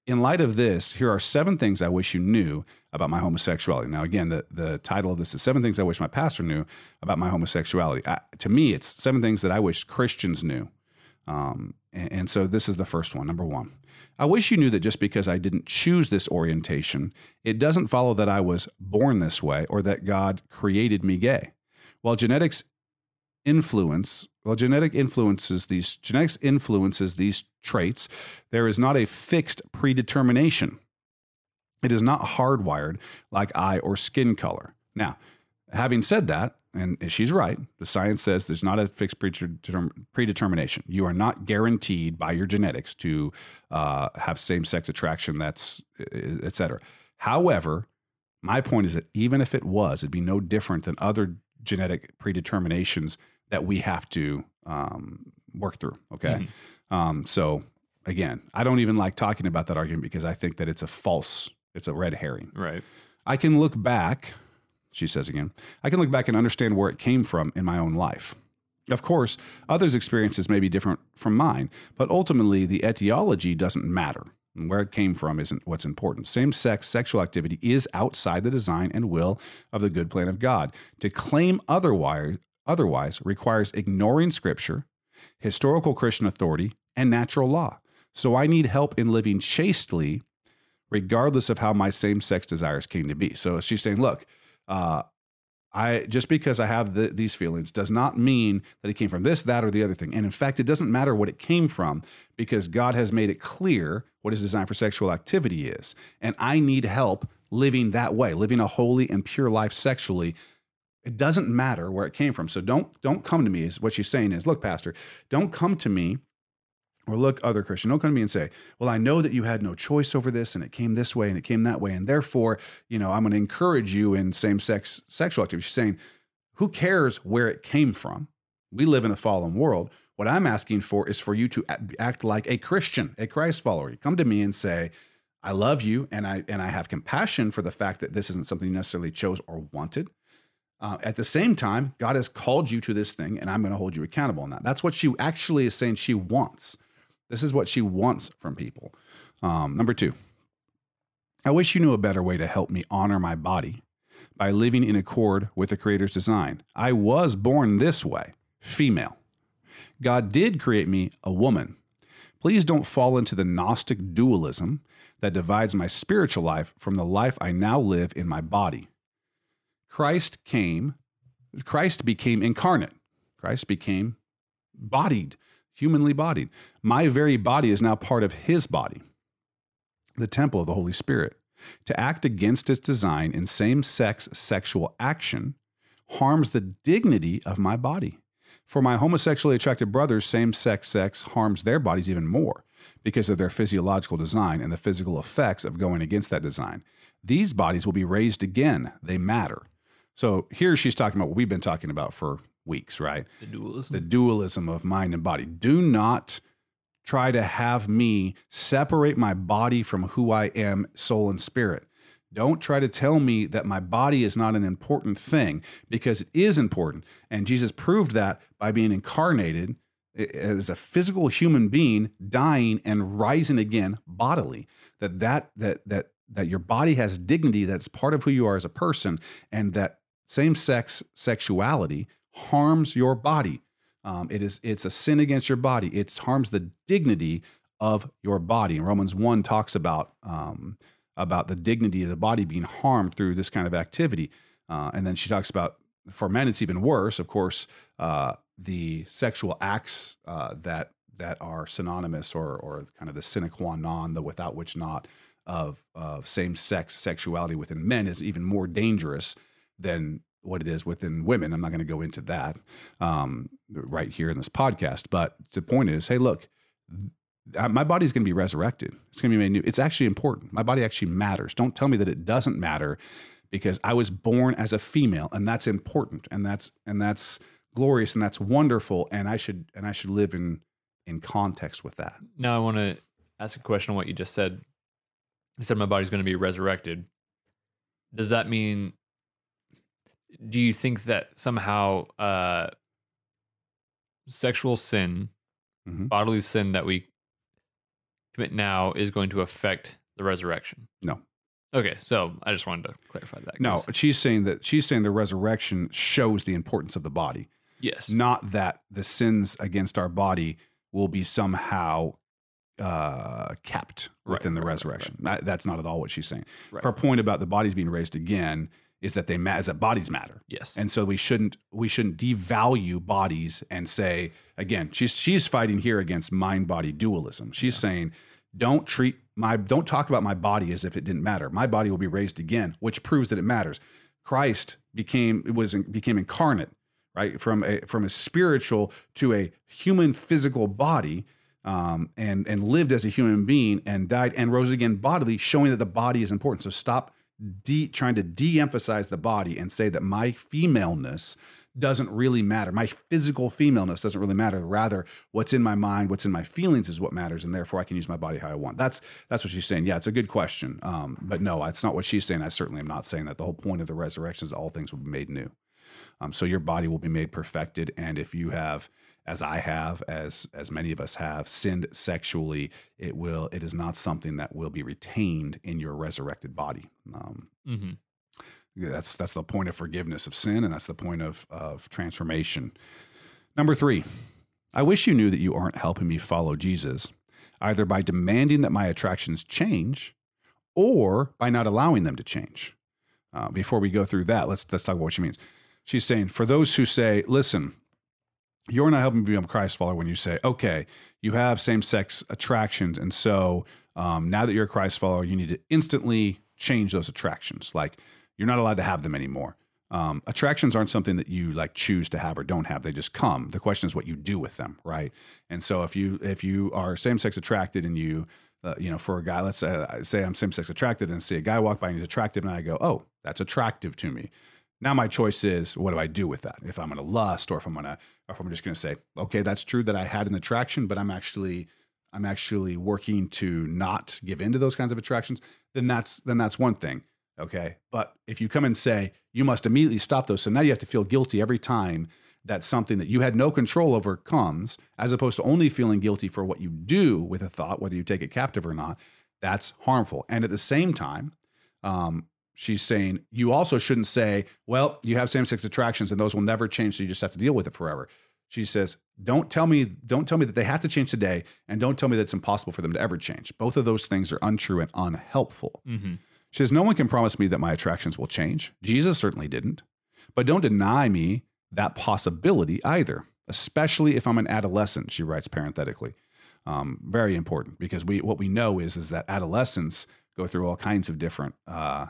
In light of this, here are seven things I wish you knew about my homosexuality. Now, again, the, the title of this is Seven Things I Wish My Pastor Knew About My Homosexuality. I, to me, it's seven things that I wish Christians knew. Um, and, and so this is the first one. Number one, I wish you knew that just because I didn't choose this orientation, it doesn't follow that I was born this way or that God created me gay. While genetics influence, while genetic influences these genetics influences these traits, there is not a fixed predetermination. It is not hardwired like eye or skin color. Now, having said that, and she's right, the science says there's not a fixed predetermination. You are not guaranteed by your genetics to uh, have same sex attraction, that's et cetera. However, my point is that even if it was, it'd be no different than other genetic predeterminations that we have to um, work through. Okay. Mm-hmm. Um, so again, I don't even like talking about that argument because I think that it's a false, it's a red herring. Right. I can look back, she says again, I can look back and understand where it came from in my own life. Of course, others' experiences may be different from mine, but ultimately the etiology doesn't matter. And where it came from isn't what's important. Same sex sexual activity is outside the design and will of the good plan of God. To claim otherwise, otherwise requires ignoring scripture, historical Christian authority, and natural law. So I need help in living chastely, regardless of how my same sex desires came to be. So she's saying, look, uh, I just because I have the, these feelings does not mean that it came from this, that, or the other thing. And in fact, it doesn't matter what it came from because God has made it clear what His design for sexual activity is. And I need help living that way, living a holy and pure life sexually. It doesn't matter where it came from. So don't don't come to me. Is what she's saying is, look, Pastor, don't come to me or look other Christian, don't come to me and say, Well, I know that you had no choice over this and it came this way and it came that way. And therefore, you know, I'm going to encourage you in same sex sexual activity. She's saying, Who cares where it came from? We live in a fallen world. What I'm asking for is for you to act like a Christian, a Christ follower. You come to me and say, I love you and I and I have compassion for the fact that this isn't something you necessarily chose or wanted. Uh, at the same time, God has called you to this thing, and I'm going to hold you accountable on that. That's what she actually is saying she wants. This is what she wants from people. Um, number two, I wish you knew a better way to help me honor my body by living in accord with the Creator's design. I was born this way, female. God did create me a woman. Please don't fall into the Gnostic dualism that divides my spiritual life from the life I now live in my body. Christ came, Christ became incarnate. Christ became bodied humanly bodied. My very body is now part of his body, the temple of the Holy Spirit. To act against its design in same sex sexual action harms the dignity of my body. For my homosexually attracted brothers, same sex sex harms their bodies even more because of their physiological design and the physical effects of going against that design. These bodies will be raised again. They matter. So here she's talking about what we've been talking about for weeks, right? The dualism. The dualism of mind and body. Do not try to have me separate my body from who I am, soul and spirit. Don't try to tell me that my body is not an important thing because it is important. And Jesus proved that by being incarnated as a physical human being, dying and rising again bodily. That that that that that your body has dignity that's part of who you are as a person and that same-sex sexuality harms your body. Um, it is it's a sin against your body. It harms the dignity of your body. And Romans 1 talks about um, about the dignity of the body being harmed through this kind of activity. Uh, and then she talks about for men, it's even worse. Of course, uh, the sexual acts uh, that that are synonymous or or kind of the sine qua non, the without which not of of same sex sexuality within men is even more dangerous than what it is within women. I'm not going to go into that um, right here in this podcast, but the point is, hey, look, my body's going to be resurrected. It's going to be made new. It's actually important. My body actually matters. Don't tell me that it doesn't matter because I was born as a female and that's important and that's and that's glorious and that's wonderful and I should and I should live in in context with that. Now I want to ask a question on what you just said. You said my body's going to be resurrected. Does that mean do you think that somehow uh sexual sin, Mhm. bodily sin that we commit now is going to affect the resurrection? No. Okay, so I just wanted to clarify that. No, she's saying that she's saying the resurrection shows the importance of the body, Yes. not that the sins against our body will be somehow uh, kept Right, within the right, right, resurrection. That- that's not at all what she's saying. Right. Her point about the bodies being raised again is that they ma- is that bodies matter. Yes. And so we shouldn't we shouldn't devalue bodies and say again she's she's fighting here against mind body dualism. She's saying don't treat my don't talk about my body as if it didn't matter. My body will be raised again, which proves that it matters. Christ became it was became incarnate, right? From a from a spiritual to a human physical body. Um, and and lived as a human being and died and rose again bodily, showing that the body is important. So stop de- trying to de-emphasize the body and say that my femaleness doesn't really matter. My physical femaleness doesn't really matter. Rather, what's in my mind, what's in my feelings is what matters, and therefore I can use my body how I want. That's that's what she's saying. Yeah, it's a good question, um, but no, it's not what she's saying. I certainly am not saying that. The whole point of the resurrection is all things will be made new. Um, so your body will be made perfected, and if you have, as I have, as as many of us have, sinned sexually, it will. It is not something that will be retained in your resurrected body. Um, mm-hmm. that's that's the point of forgiveness of sin, and that's the point of of transformation. Number three, I wish you knew that you aren't helping me follow Jesus, either by demanding that my attractions change, or by not allowing them to change. Uh, before we go through that, let's let's talk about what she means. She's saying for those who say, "Listen, you're not helping me become a Christ follower." When you say, "Okay, you have same sex attractions, and so um, now that you're a Christ follower, you need to instantly change those attractions. Like you're not allowed to have them anymore." Um, attractions aren't something that you like choose to have or don't have; they just come. The question is what you do with them, right? And so if you if you are same sex attracted and you uh, you know, for a guy, let's say, say I'm same sex attracted and see a guy walk by and he's attractive, and I go, oh, that's attractive to me. Now my choice is, what do I do with that? If I'm to lust, or if I'm to, or if I'm just to say, okay, that's true that I had an attraction, but I'm actually, I'm actually working to not give into those kinds of attractions. Then that's then that's one thing, okay. But if you come and say you must immediately stop those, so now you have to feel guilty every time that something that you had no control over comes, as opposed to only feeling guilty for what you do with a thought, whether you take it captive or not, that's harmful. And at the same time, um, she's saying you also shouldn't say, well, you have same sex attractions and those will never change, so you just have to deal with it forever. She says, don't tell me, don't tell me that they have to change today, and don't tell me that it's impossible for them to ever change. Both of those things are untrue and unhelpful. hmm She says, No one can promise me that my attractions will change. Jesus certainly didn't. But don't deny me that possibility either, especially if I'm an adolescent, she writes parenthetically. Um, very important because we what we know is is that adolescents go through all kinds of different uh,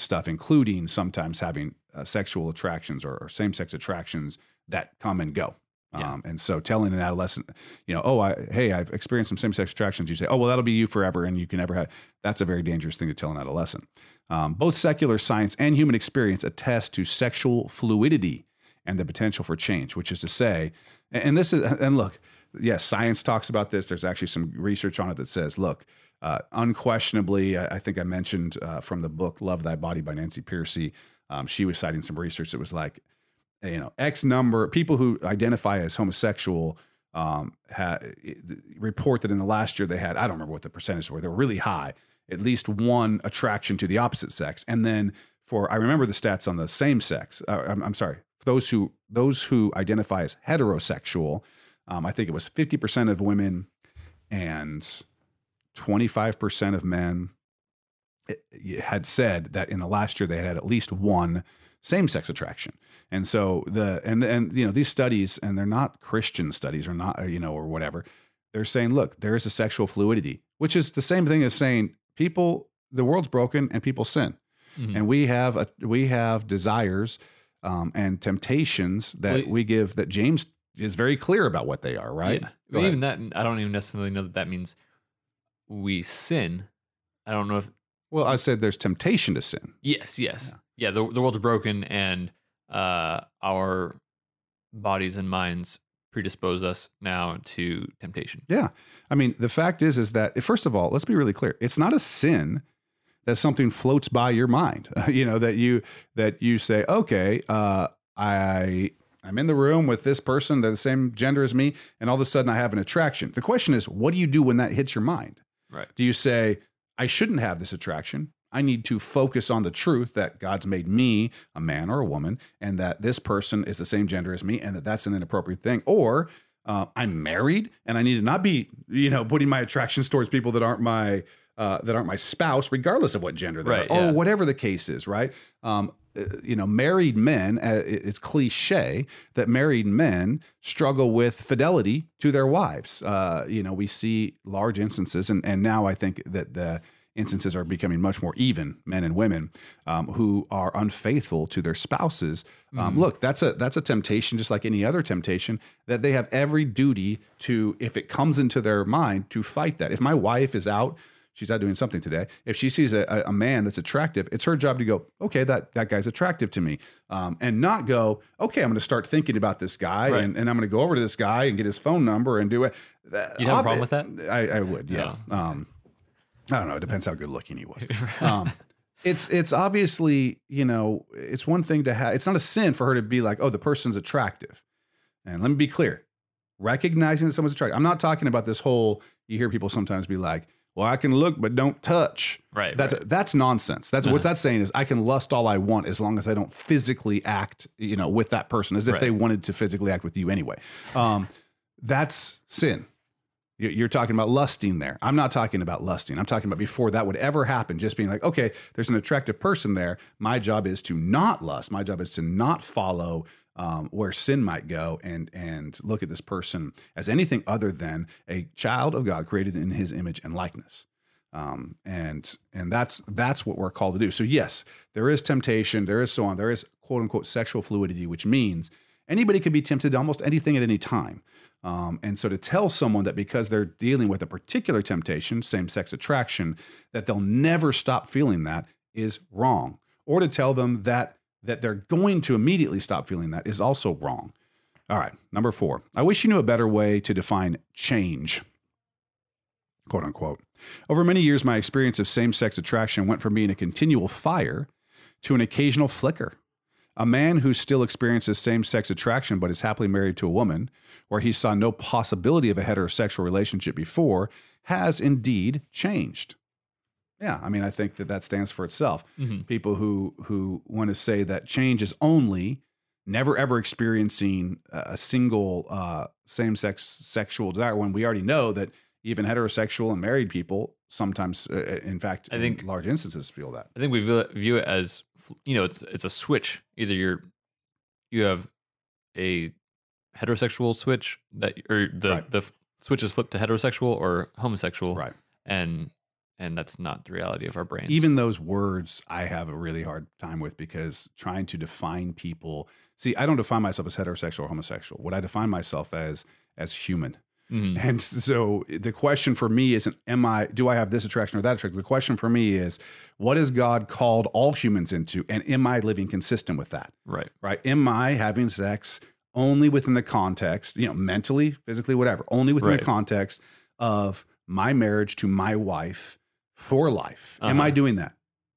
stuff, including sometimes having uh, sexual attractions or, or same sex attractions that come and go. Yeah. Um, and so telling an adolescent, you know, oh, I, hey, I've experienced some same sex attractions. You say, oh, well, that'll be you forever, and you can never have. That's a very dangerous thing to tell an adolescent. Um, both secular science and human experience attest to sexual fluidity and the potential for change, which is to say, and this is, and look, yes, science talks about this. There's actually some research on it that says, look, uh, unquestionably, I, I think I mentioned uh, from the book "Love Thy Body" by Nancy Pearcey. Um, she was citing some research that was like, you know, X number people who identify as homosexual um, ha, report that in the last year they had I don't remember what the percentage were. They were really high. At least one attraction to the opposite sex, and then for I remember the stats on the same sex. Uh, I'm, I'm sorry, those who those who identify as heterosexual. Um, I think it was 50% of women and 25% of men eh, had said that in the last year they had at least one same-sex attraction and so the and and you know these studies and they're not christian studies or not you know or whatever they're saying look there is a sexual fluidity which is the same thing as saying people the world's broken and people sin mm-hmm. and we have a we have desires um, and temptations that we give that james is very clear about what they are right yeah. even that i don't even necessarily know that that means we sin. I don't know if. Well, I said there's temptation to sin. Yes, yes, yeah. yeah the the world's broken, and uh, our bodies and minds predispose us now to temptation. Yeah, I mean, the fact is, is that first of all, let's be really clear. It's not a sin that something floats by your mind. you know that you that you say, okay, uh, I I'm in the room with this person, they're the same gender as me, and all of a sudden I have an attraction. The question is, what do you do when that hits your mind? Right. Do you say, I shouldn't have this attraction? I need to focus on the truth that God's made me a man or a woman, and that this person is the same gender as me, and that that's an inappropriate thing. Or uh, I'm married, and I need to not be, you know, putting my attractions towards people that aren't my uh, that aren't my spouse, regardless of what gender they right, are, yeah. or whatever the case is. Right. Um, you know, married men, uh, it's cliche that married men struggle with fidelity to their wives. Uh, you know, we see large instances, and, and now I think that the instances are becoming much more even, men and women um, who are unfaithful to their spouses. Um, mm. Look, that's a that's a temptation, just like any other temptation. That they have every duty to, if it comes into their mind, to fight that. If my wife is out she's out doing something today. If she sees a, a, man that's attractive, it's her job to go, okay, that, that guy's attractive to me. Um, and not go, okay, I'm going to start thinking about this guy right. and, and I'm going to go over to this guy and get his phone number and do it. You have a problem with that? I, I would, yeah. Um, I don't know. It depends how good looking he was. Um, it's it's obviously you know it's one thing to have. It's not a sin for her to be like, oh, the person's attractive. And let me be clear, recognizing that someone's attractive. I'm not talking about this whole. You hear people sometimes be like, well, I can look but don't touch. Right. That's right. that's nonsense. That's uh-huh. what that's saying is I can lust all I want as long as I don't physically act, you know, with that person as if right. they wanted to physically act with you anyway. Um, that's sin. You're talking about lusting there. I'm not talking about lusting. I'm talking about before that would ever happen, just being like, okay, there's an attractive person there. My job is to not lust. My job is to not follow um, where sin might go and and look at this person as anything other than a child of God created in His image and likeness. Um, and and that's that's what we're called to do. So yes, there is temptation, there is so on, there is quote unquote sexual fluidity, which means anybody can be tempted to almost anything at any time. Um, and so to tell someone that because they're dealing with a particular temptation, same sex attraction, that they'll never stop feeling that is wrong. Or to tell them that that they're going to immediately stop feeling that is also wrong. All right, number four. I wish you knew a better way to define change, quote unquote. Over many years, my experience of same sex attraction went from being a continual fire to an occasional flicker. A man who still experiences same sex attraction but is happily married to a woman, where he saw no possibility of a heterosexual relationship before, has indeed changed. Yeah, I mean, I think that that stands for itself. Mm-hmm. People who who want to say that change is only never ever experiencing a single uh, same sex sexual desire when we already know that even heterosexual and married people sometimes, uh, uh in fact, I think in large instances feel that. I think we view it as you know, it's it's a switch. Either you're you have a heterosexual switch that or the right. the switch is flipped to heterosexual or homosexual, right? And and that's not the reality of our brains. Even those words I have a really hard time with because trying to define people. See, I don't define myself as heterosexual or homosexual. What I define myself as as human. Mm-hmm. And so the question for me isn't am I do I have this attraction or that attraction? The question for me is what has God called all humans into and am I living consistent with that? Right. Right? Am I having sex only within the context, you know, mentally, physically, whatever, only within right. the context of my marriage to my wife for life? Am Uh-huh. I doing that?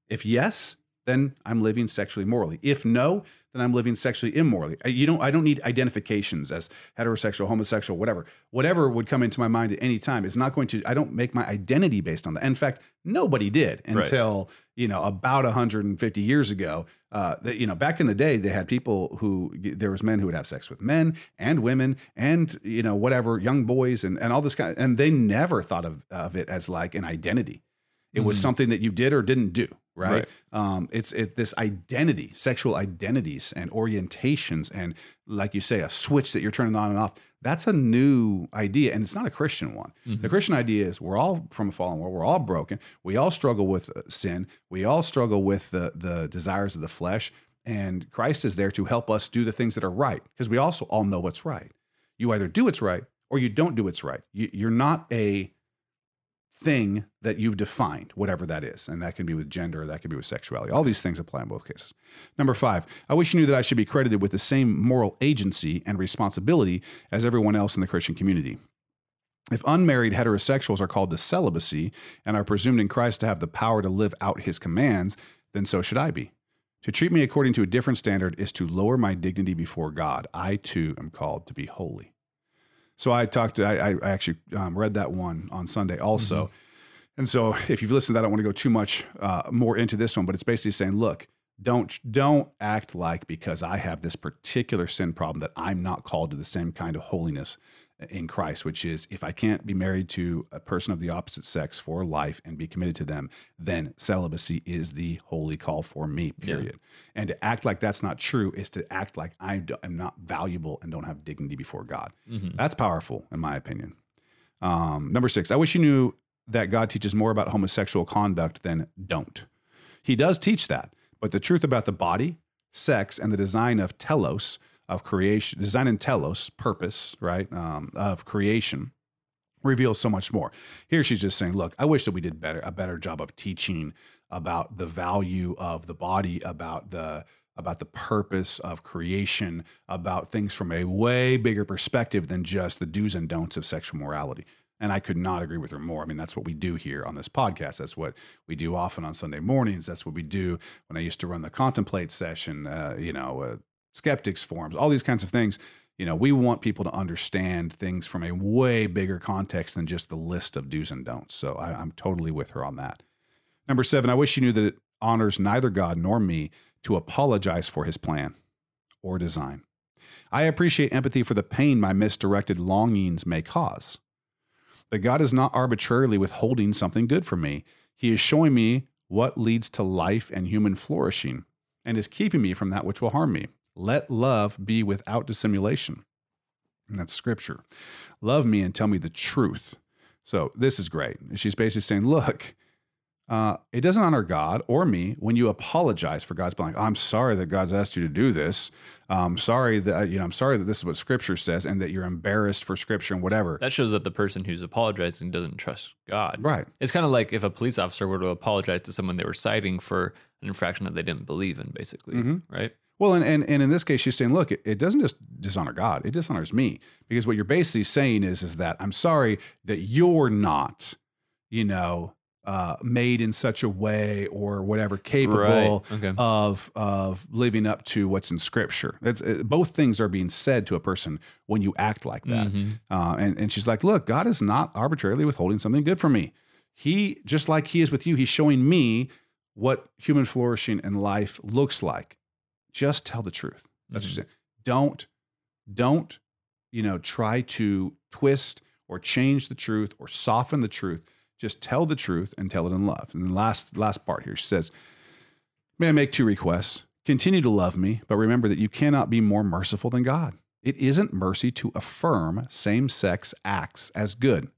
If yes, then I'm living sexually morally. If no, then I'm living sexually immorally. I- You don't. I don't need identifications as heterosexual, homosexual, whatever. Whatever would come into my mind at any time is not going to. I don't make my identity based on that. In fact, nobody did Right. until you know about 150 years ago. Uh, that you know, back in the day, they had people who there was men who would have sex with men and women and you know whatever young boys and and all this kind. and they never thought of of it as like an identity. It was Mhm. something that you did or didn't do, right? Right. Um, it's it, this identity, sexual identities and orientations, and like you say, a switch that you're turning on and off. That's a new idea, and it's not a Christian one. The Christian idea is we're all from a fallen world. We're all broken. We all struggle with uh, sin. We all struggle with the the desires of the flesh, and Christ is there to help us do the things that are right because we also all know what's right. You either do what's right or you don't do what's right. You, you're not a thing that you've defined, whatever that is. And that can be with gender, that can be with sexuality. All these things apply in both cases. Number five, I wish you knew that I should be credited with the same moral agency and responsibility as everyone else in the Christian community. If unmarried heterosexuals are called to celibacy and are presumed in Christ to have the power to live out his commands, then so should I be. To treat me according to a different standard is to lower my dignity before God. I too am called to be holy. So I talked to, I, I actually um, read that one on Sunday also. And so if you've listened to that, I don't want to go too much uh, more into this one, but it's basically saying, look, don't don't act like because I have this particular sin problem that I'm not called to the same kind of holiness in Christ, which is if I can't be married to a person of the opposite sex for life and be committed to them, then celibacy is the holy call for me, Yeah. period. And to act like that's not true is to act like I am not valuable and don't have dignity before God. Mhm. That's powerful, in my opinion. Um, number six, I wish you knew that God teaches more about homosexual conduct than don't. He does teach that, but the truth about the body, sex, and the design of telos, of creation, design and telos, purpose, right, um, of creation, reveals so much more. Here she's just saying, look, I wish that we did better a better job of teaching about the value of the body, about the about the purpose of creation, about things from a way bigger perspective than just the do's and don'ts of sexual morality. And I could not agree with her more. I mean, that's what we do here on this podcast. That's what we do often on Sunday mornings. That's what we do when I used to run the contemplate session, uh, you know, uh, skeptics forums, all these kinds of things. You know, we want people to understand things from a way bigger context than just the list of do's and don'ts. So I, I'm totally with her on that. Number seven, I wish you knew that it honors neither God nor me to apologize for his plan or design. I appreciate empathy for the pain my misdirected longings may cause. But God is not arbitrarily withholding something good from me. He is showing me what leads to life and human flourishing and is keeping me from that which will harm me. Let love be without dissimulation. And that's scripture. Love me and tell me the truth. So this is great. She's basically saying, look, uh, it doesn't honor God or me when you apologize for God's plan. I'm sorry that God's asked you to do this. I'm sorry that you know. I'm sorry that this is what Scripture says, and that you're embarrassed for Scripture and whatever. That shows that the person who's apologizing doesn't trust God. right. It's kind of like if a police officer were to apologize to someone they were citing for an infraction that they didn't believe in, basically, Mhm. right? Well, and, and and in this case, she's saying, look, it, it doesn't just dishonor God; it dishonors me because what you're basically saying is is that I'm sorry that you're not, you know, uh, made in such a way or whatever capable Right. Okay. of of living up to what's in Scripture. It's it, both things are being said to a person when you act like that. Mhm. Uh, and and she's like, look, God is not arbitrarily withholding something good from me. He just like He is with you, He's showing me what human flourishing and life looks like. Just tell the truth. That's Mhm. it. Don't don't you know try to twist or change the truth or soften the truth. Just tell the truth and tell it in love. And the last last part here, she says, May I make two requests? Continue to love me, but remember that you cannot be more merciful than God. It isn't mercy to affirm same sex acts as good.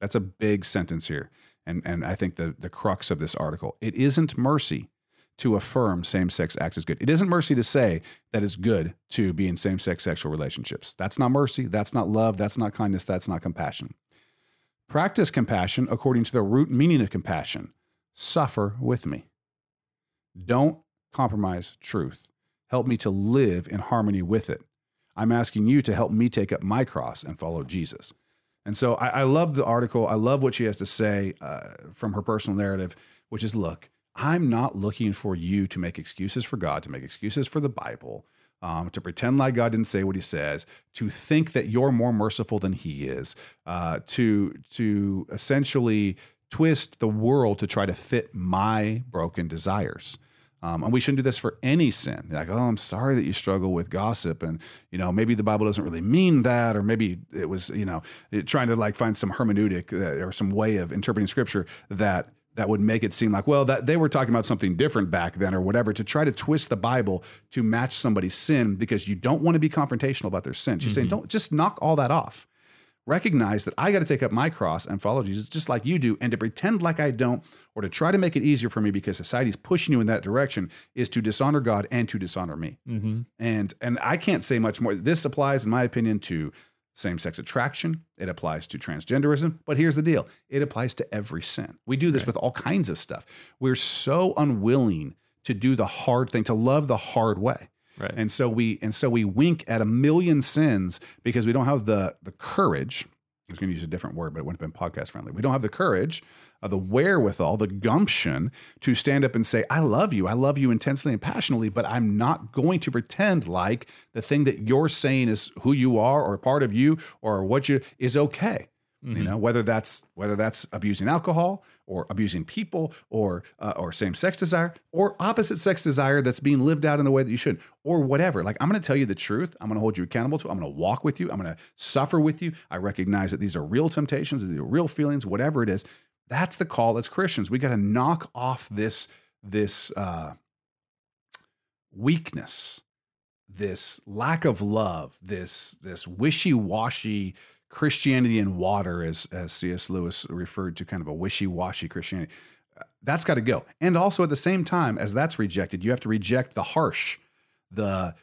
That's a big sentence here. And, and I think the, the crux of this article it isn't mercy to affirm same sex acts as good. It isn't mercy to say that it's good to be in same sex sexual relationships. That's not mercy. That's not love. That's not kindness. That's not compassion. Practice compassion according to the root meaning of compassion. Suffer with me. Don't compromise truth. Help me to live in harmony with it. I'm asking you to help me take up my cross and follow Jesus. And so I, I love the article. I love what she has to say uh, from her personal narrative, which is look, I'm not looking for you to make excuses for God, to make excuses for the Bible, um, to pretend like God didn't say what he says, to think that you're more merciful than he is, uh, to, to essentially twist the world to try to fit my broken desires. Um, and we shouldn't do this for any sin. Like, oh, I'm sorry that you struggle with gossip, and you know maybe the Bible doesn't really mean that, or maybe it was you know trying to like find some hermeneutic uh, or some way of interpreting Scripture that that would make it seem like well that they were talking about something different back then or whatever to try to twist the Bible to match somebody's sin because you don't want to be confrontational about their sin. She's mm-hmm. saying don't just knock all that off recognize that I got to take up my cross and follow Jesus just like you do, and to pretend like I don't, or to try to make it easier for me because society's pushing you in that direction, is to dishonor God and to dishonor me. Mm-hmm. And and I can't say much more. This applies, in my opinion, to same-sex attraction. It applies to transgenderism. But here's the deal: it applies to every sin. We do this right. with all kinds of stuff. We're so unwilling to do the hard thing, to love the hard way. Right. And so we and so we wink at a million sins because we don't have the the courage. I was going to use a different word, but it wouldn't have been podcast friendly. We don't have the courage, uh, the wherewithal, the gumption to stand up and say, "I love you. I love you intensely and passionately," but I'm not going to pretend like the thing that you're saying is who you are or part of you or what you is okay. Mm-hmm. You know, whether that's whether that's abusing alcohol or abusing people or uh, or same sex desire or opposite sex desire that's being lived out in the way that you should or whatever. Like I'm going to tell you the truth. I'm going to hold you accountable to. I'm going to walk with you. I'm going to suffer with you. I recognize that these are real temptations, these are real feelings, whatever it is. That's the call as Christians. We got to knock off this this uh, weakness, this lack of love, this this wishy washy Christianity in water, as, as C.S. Lewis referred to kind of a wishy washy Christianity. That's got to go. And also at the same time, as that's rejected, you have to reject the harsh, the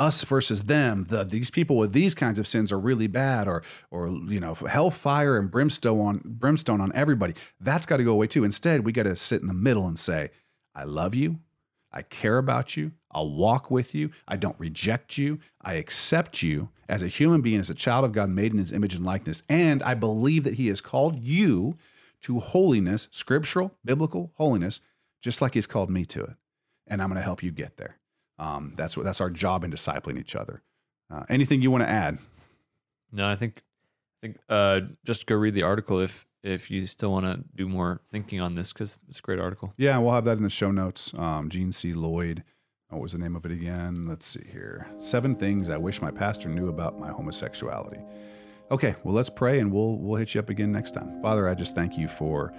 us versus them, the these people with these kinds of sins are really bad, or or you know, hellfire and brimstone on brimstone on everybody. That's got to go away too. Instead, we got to sit in the middle and say, I love you. I care about you. I'll walk with you. I don't reject you. I accept you as a human being, as a child of God made in his image and likeness. And I believe that he has called you to holiness, scriptural, biblical holiness, just like he's called me to it. And I'm going to help you get there. Um, that's what that's our job in discipling each other. Uh, anything you want to add? No, I think I think uh, just go read the article if if you still want to do more thinking on this because it's a great article. Yeah, we'll have that in the show notes. Um, Jean C. Lloyd. What was the name of it again? Let's see here. Seven things I wish my pastor knew about my homosexuality. Okay, well let's pray and we'll we'll hit you up again next time. Father, I just thank you for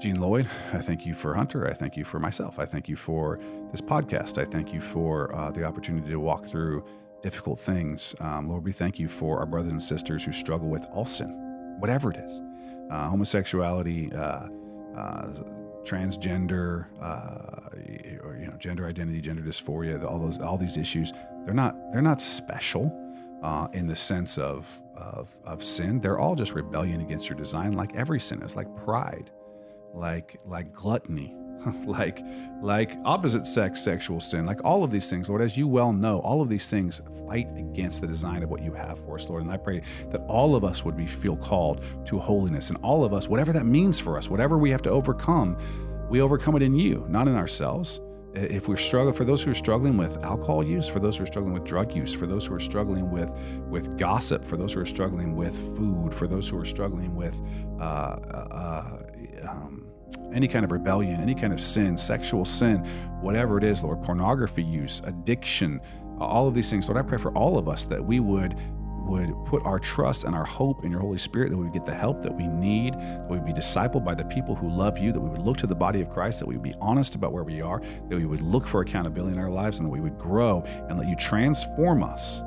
Jean Lloyd. I thank you for Hunter. I thank you for myself. I thank you for this podcast. I thank you for uh, the opportunity to walk through difficult things. Um, Lord, we thank you for our brothers and sisters who struggle with all sin, whatever it is uh, homosexuality, uh, uh, transgender, uh, or you know, gender identity, gender dysphoria, all those, all these issues. They're not they're not special uh, in the sense of, of of sin. They're all just rebellion against your design, like every sin is, like pride, like like gluttony, like like opposite sex sexual sin like all of these things lord as you well know all of these things fight against the design of what you have for us lord. And i pray that all of us would be feel called to holiness and all of us whatever that means for us whatever we have to overcome we overcome it in you not in ourselves. If we're struggling for those who are struggling with alcohol use for those who are struggling with drug use for those who are struggling with with gossip for those who are struggling with food for those who are struggling with uh, uh, um, any kind of rebellion, any kind of sin, sexual sin, whatever it is, Lord, pornography use, addiction, all of these things. Lord, I pray for all of us that we would would put our trust and our hope in your Holy Spirit, that we would get the help that we need, that we would be discipled by the people who love you, that we would look to the body of Christ, that we would be honest about where we are, that we would look for accountability in our lives, and that we would grow and let you transform us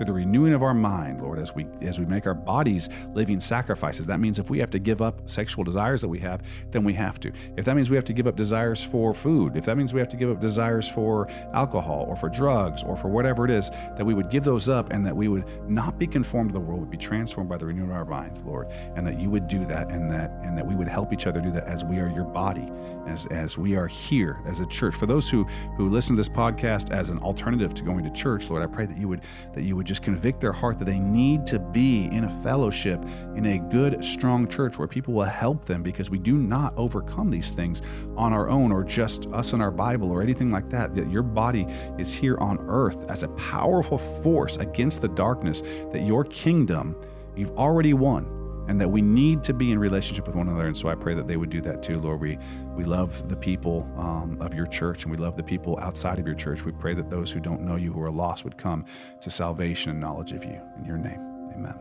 through the renewing of our mind, Lord, as we as we make our bodies living sacrifices. That means if we have to give up sexual desires that we have, then we have to. If that means we have to give up desires for food, if that means we have to give up desires for alcohol or for drugs or for whatever it is, that we would give those up and that we would not be conformed to the world, but be transformed by the renewing of our mind, Lord, and that you would do that and that and that we would help each other do that as we are your body, as as we are here as a church. For those who who listen to this podcast as an alternative to going to church, Lord, I pray that you would that you would just convict their heart that they need to be in a fellowship, in a good, strong church where people will help them because we do not overcome these things on our own or just us and our Bible or anything like that. Your body is here on earth as a powerful force against the darkness, that your kingdom you've already won and that we need to be in relationship with one another. And so I pray that they would do that too, Lord. We we love the people um, of your church, and we love the people outside of your church. We pray that those who don't know you, who are lost, would come to salvation and knowledge of you. In your name, Amen.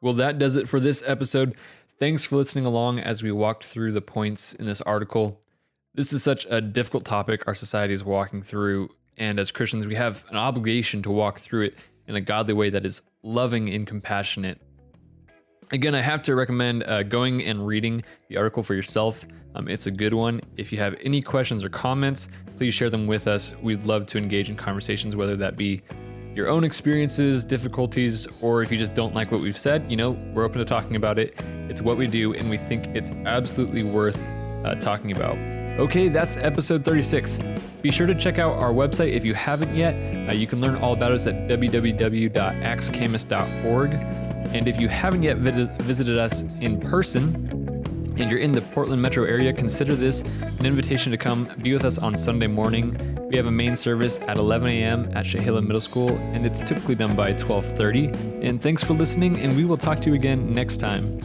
Well, that does it for this episode. Thanks for listening along as we walked through the points in this article. This is such a difficult topic our society is walking through, and as Christians, we have an obligation to walk through it in a godly way that is loving and compassionate. Again, I have to recommend uh, going and reading the article for yourself. Um, it's a good one. If you have any questions or comments, please share them with us. We'd love to engage in conversations, whether that be your own experiences, difficulties, or if you just don't like what we've said, you know, we're open to talking about it. It's what we do, and we think it's absolutely worth uh, talking about. Okay, that's episode 36. Be sure to check out our website if you haven't yet. Uh, you can learn all about us at www.axcamus.org. And if you haven't yet visited us in person, and you're in the Portland metro area, consider this an invitation to come be with us on Sunday morning. We have a main service at 11 a.m. at Shahila Middle School, and it's typically done by 12:30. And thanks for listening, and we will talk to you again next time.